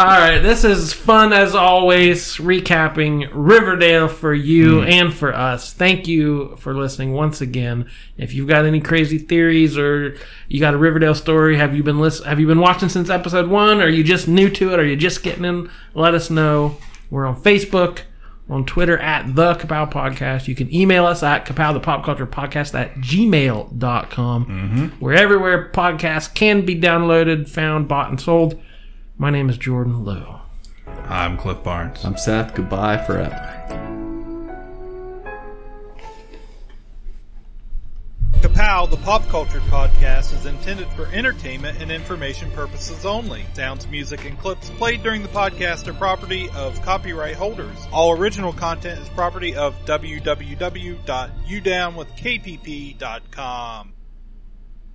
All right, this is fun as always, recapping Riverdale for you Mm. and for us. Thank you for listening once again. If you've got any crazy theories or you got a Riverdale story, have you been listen- have you been watching since episode one? Or are you just new to it? Or are you just getting in? Let us know. We're on Facebook. On Twitter at the Kapow Podcast. You can email us at Kapow the Pop Culture Podcast at gmail.com. We're everywhere podcasts can be downloaded, found, bought, and sold. My name is Jordan Lowe. I'm Cliff Barnes. I'm Seth. Goodbye forever. Kapow, the pop culture podcast, is intended for entertainment and information purposes only. Sounds, music, and clips played during the podcast are property of copyright holders. All original content is property of www.udownwithkpp.com.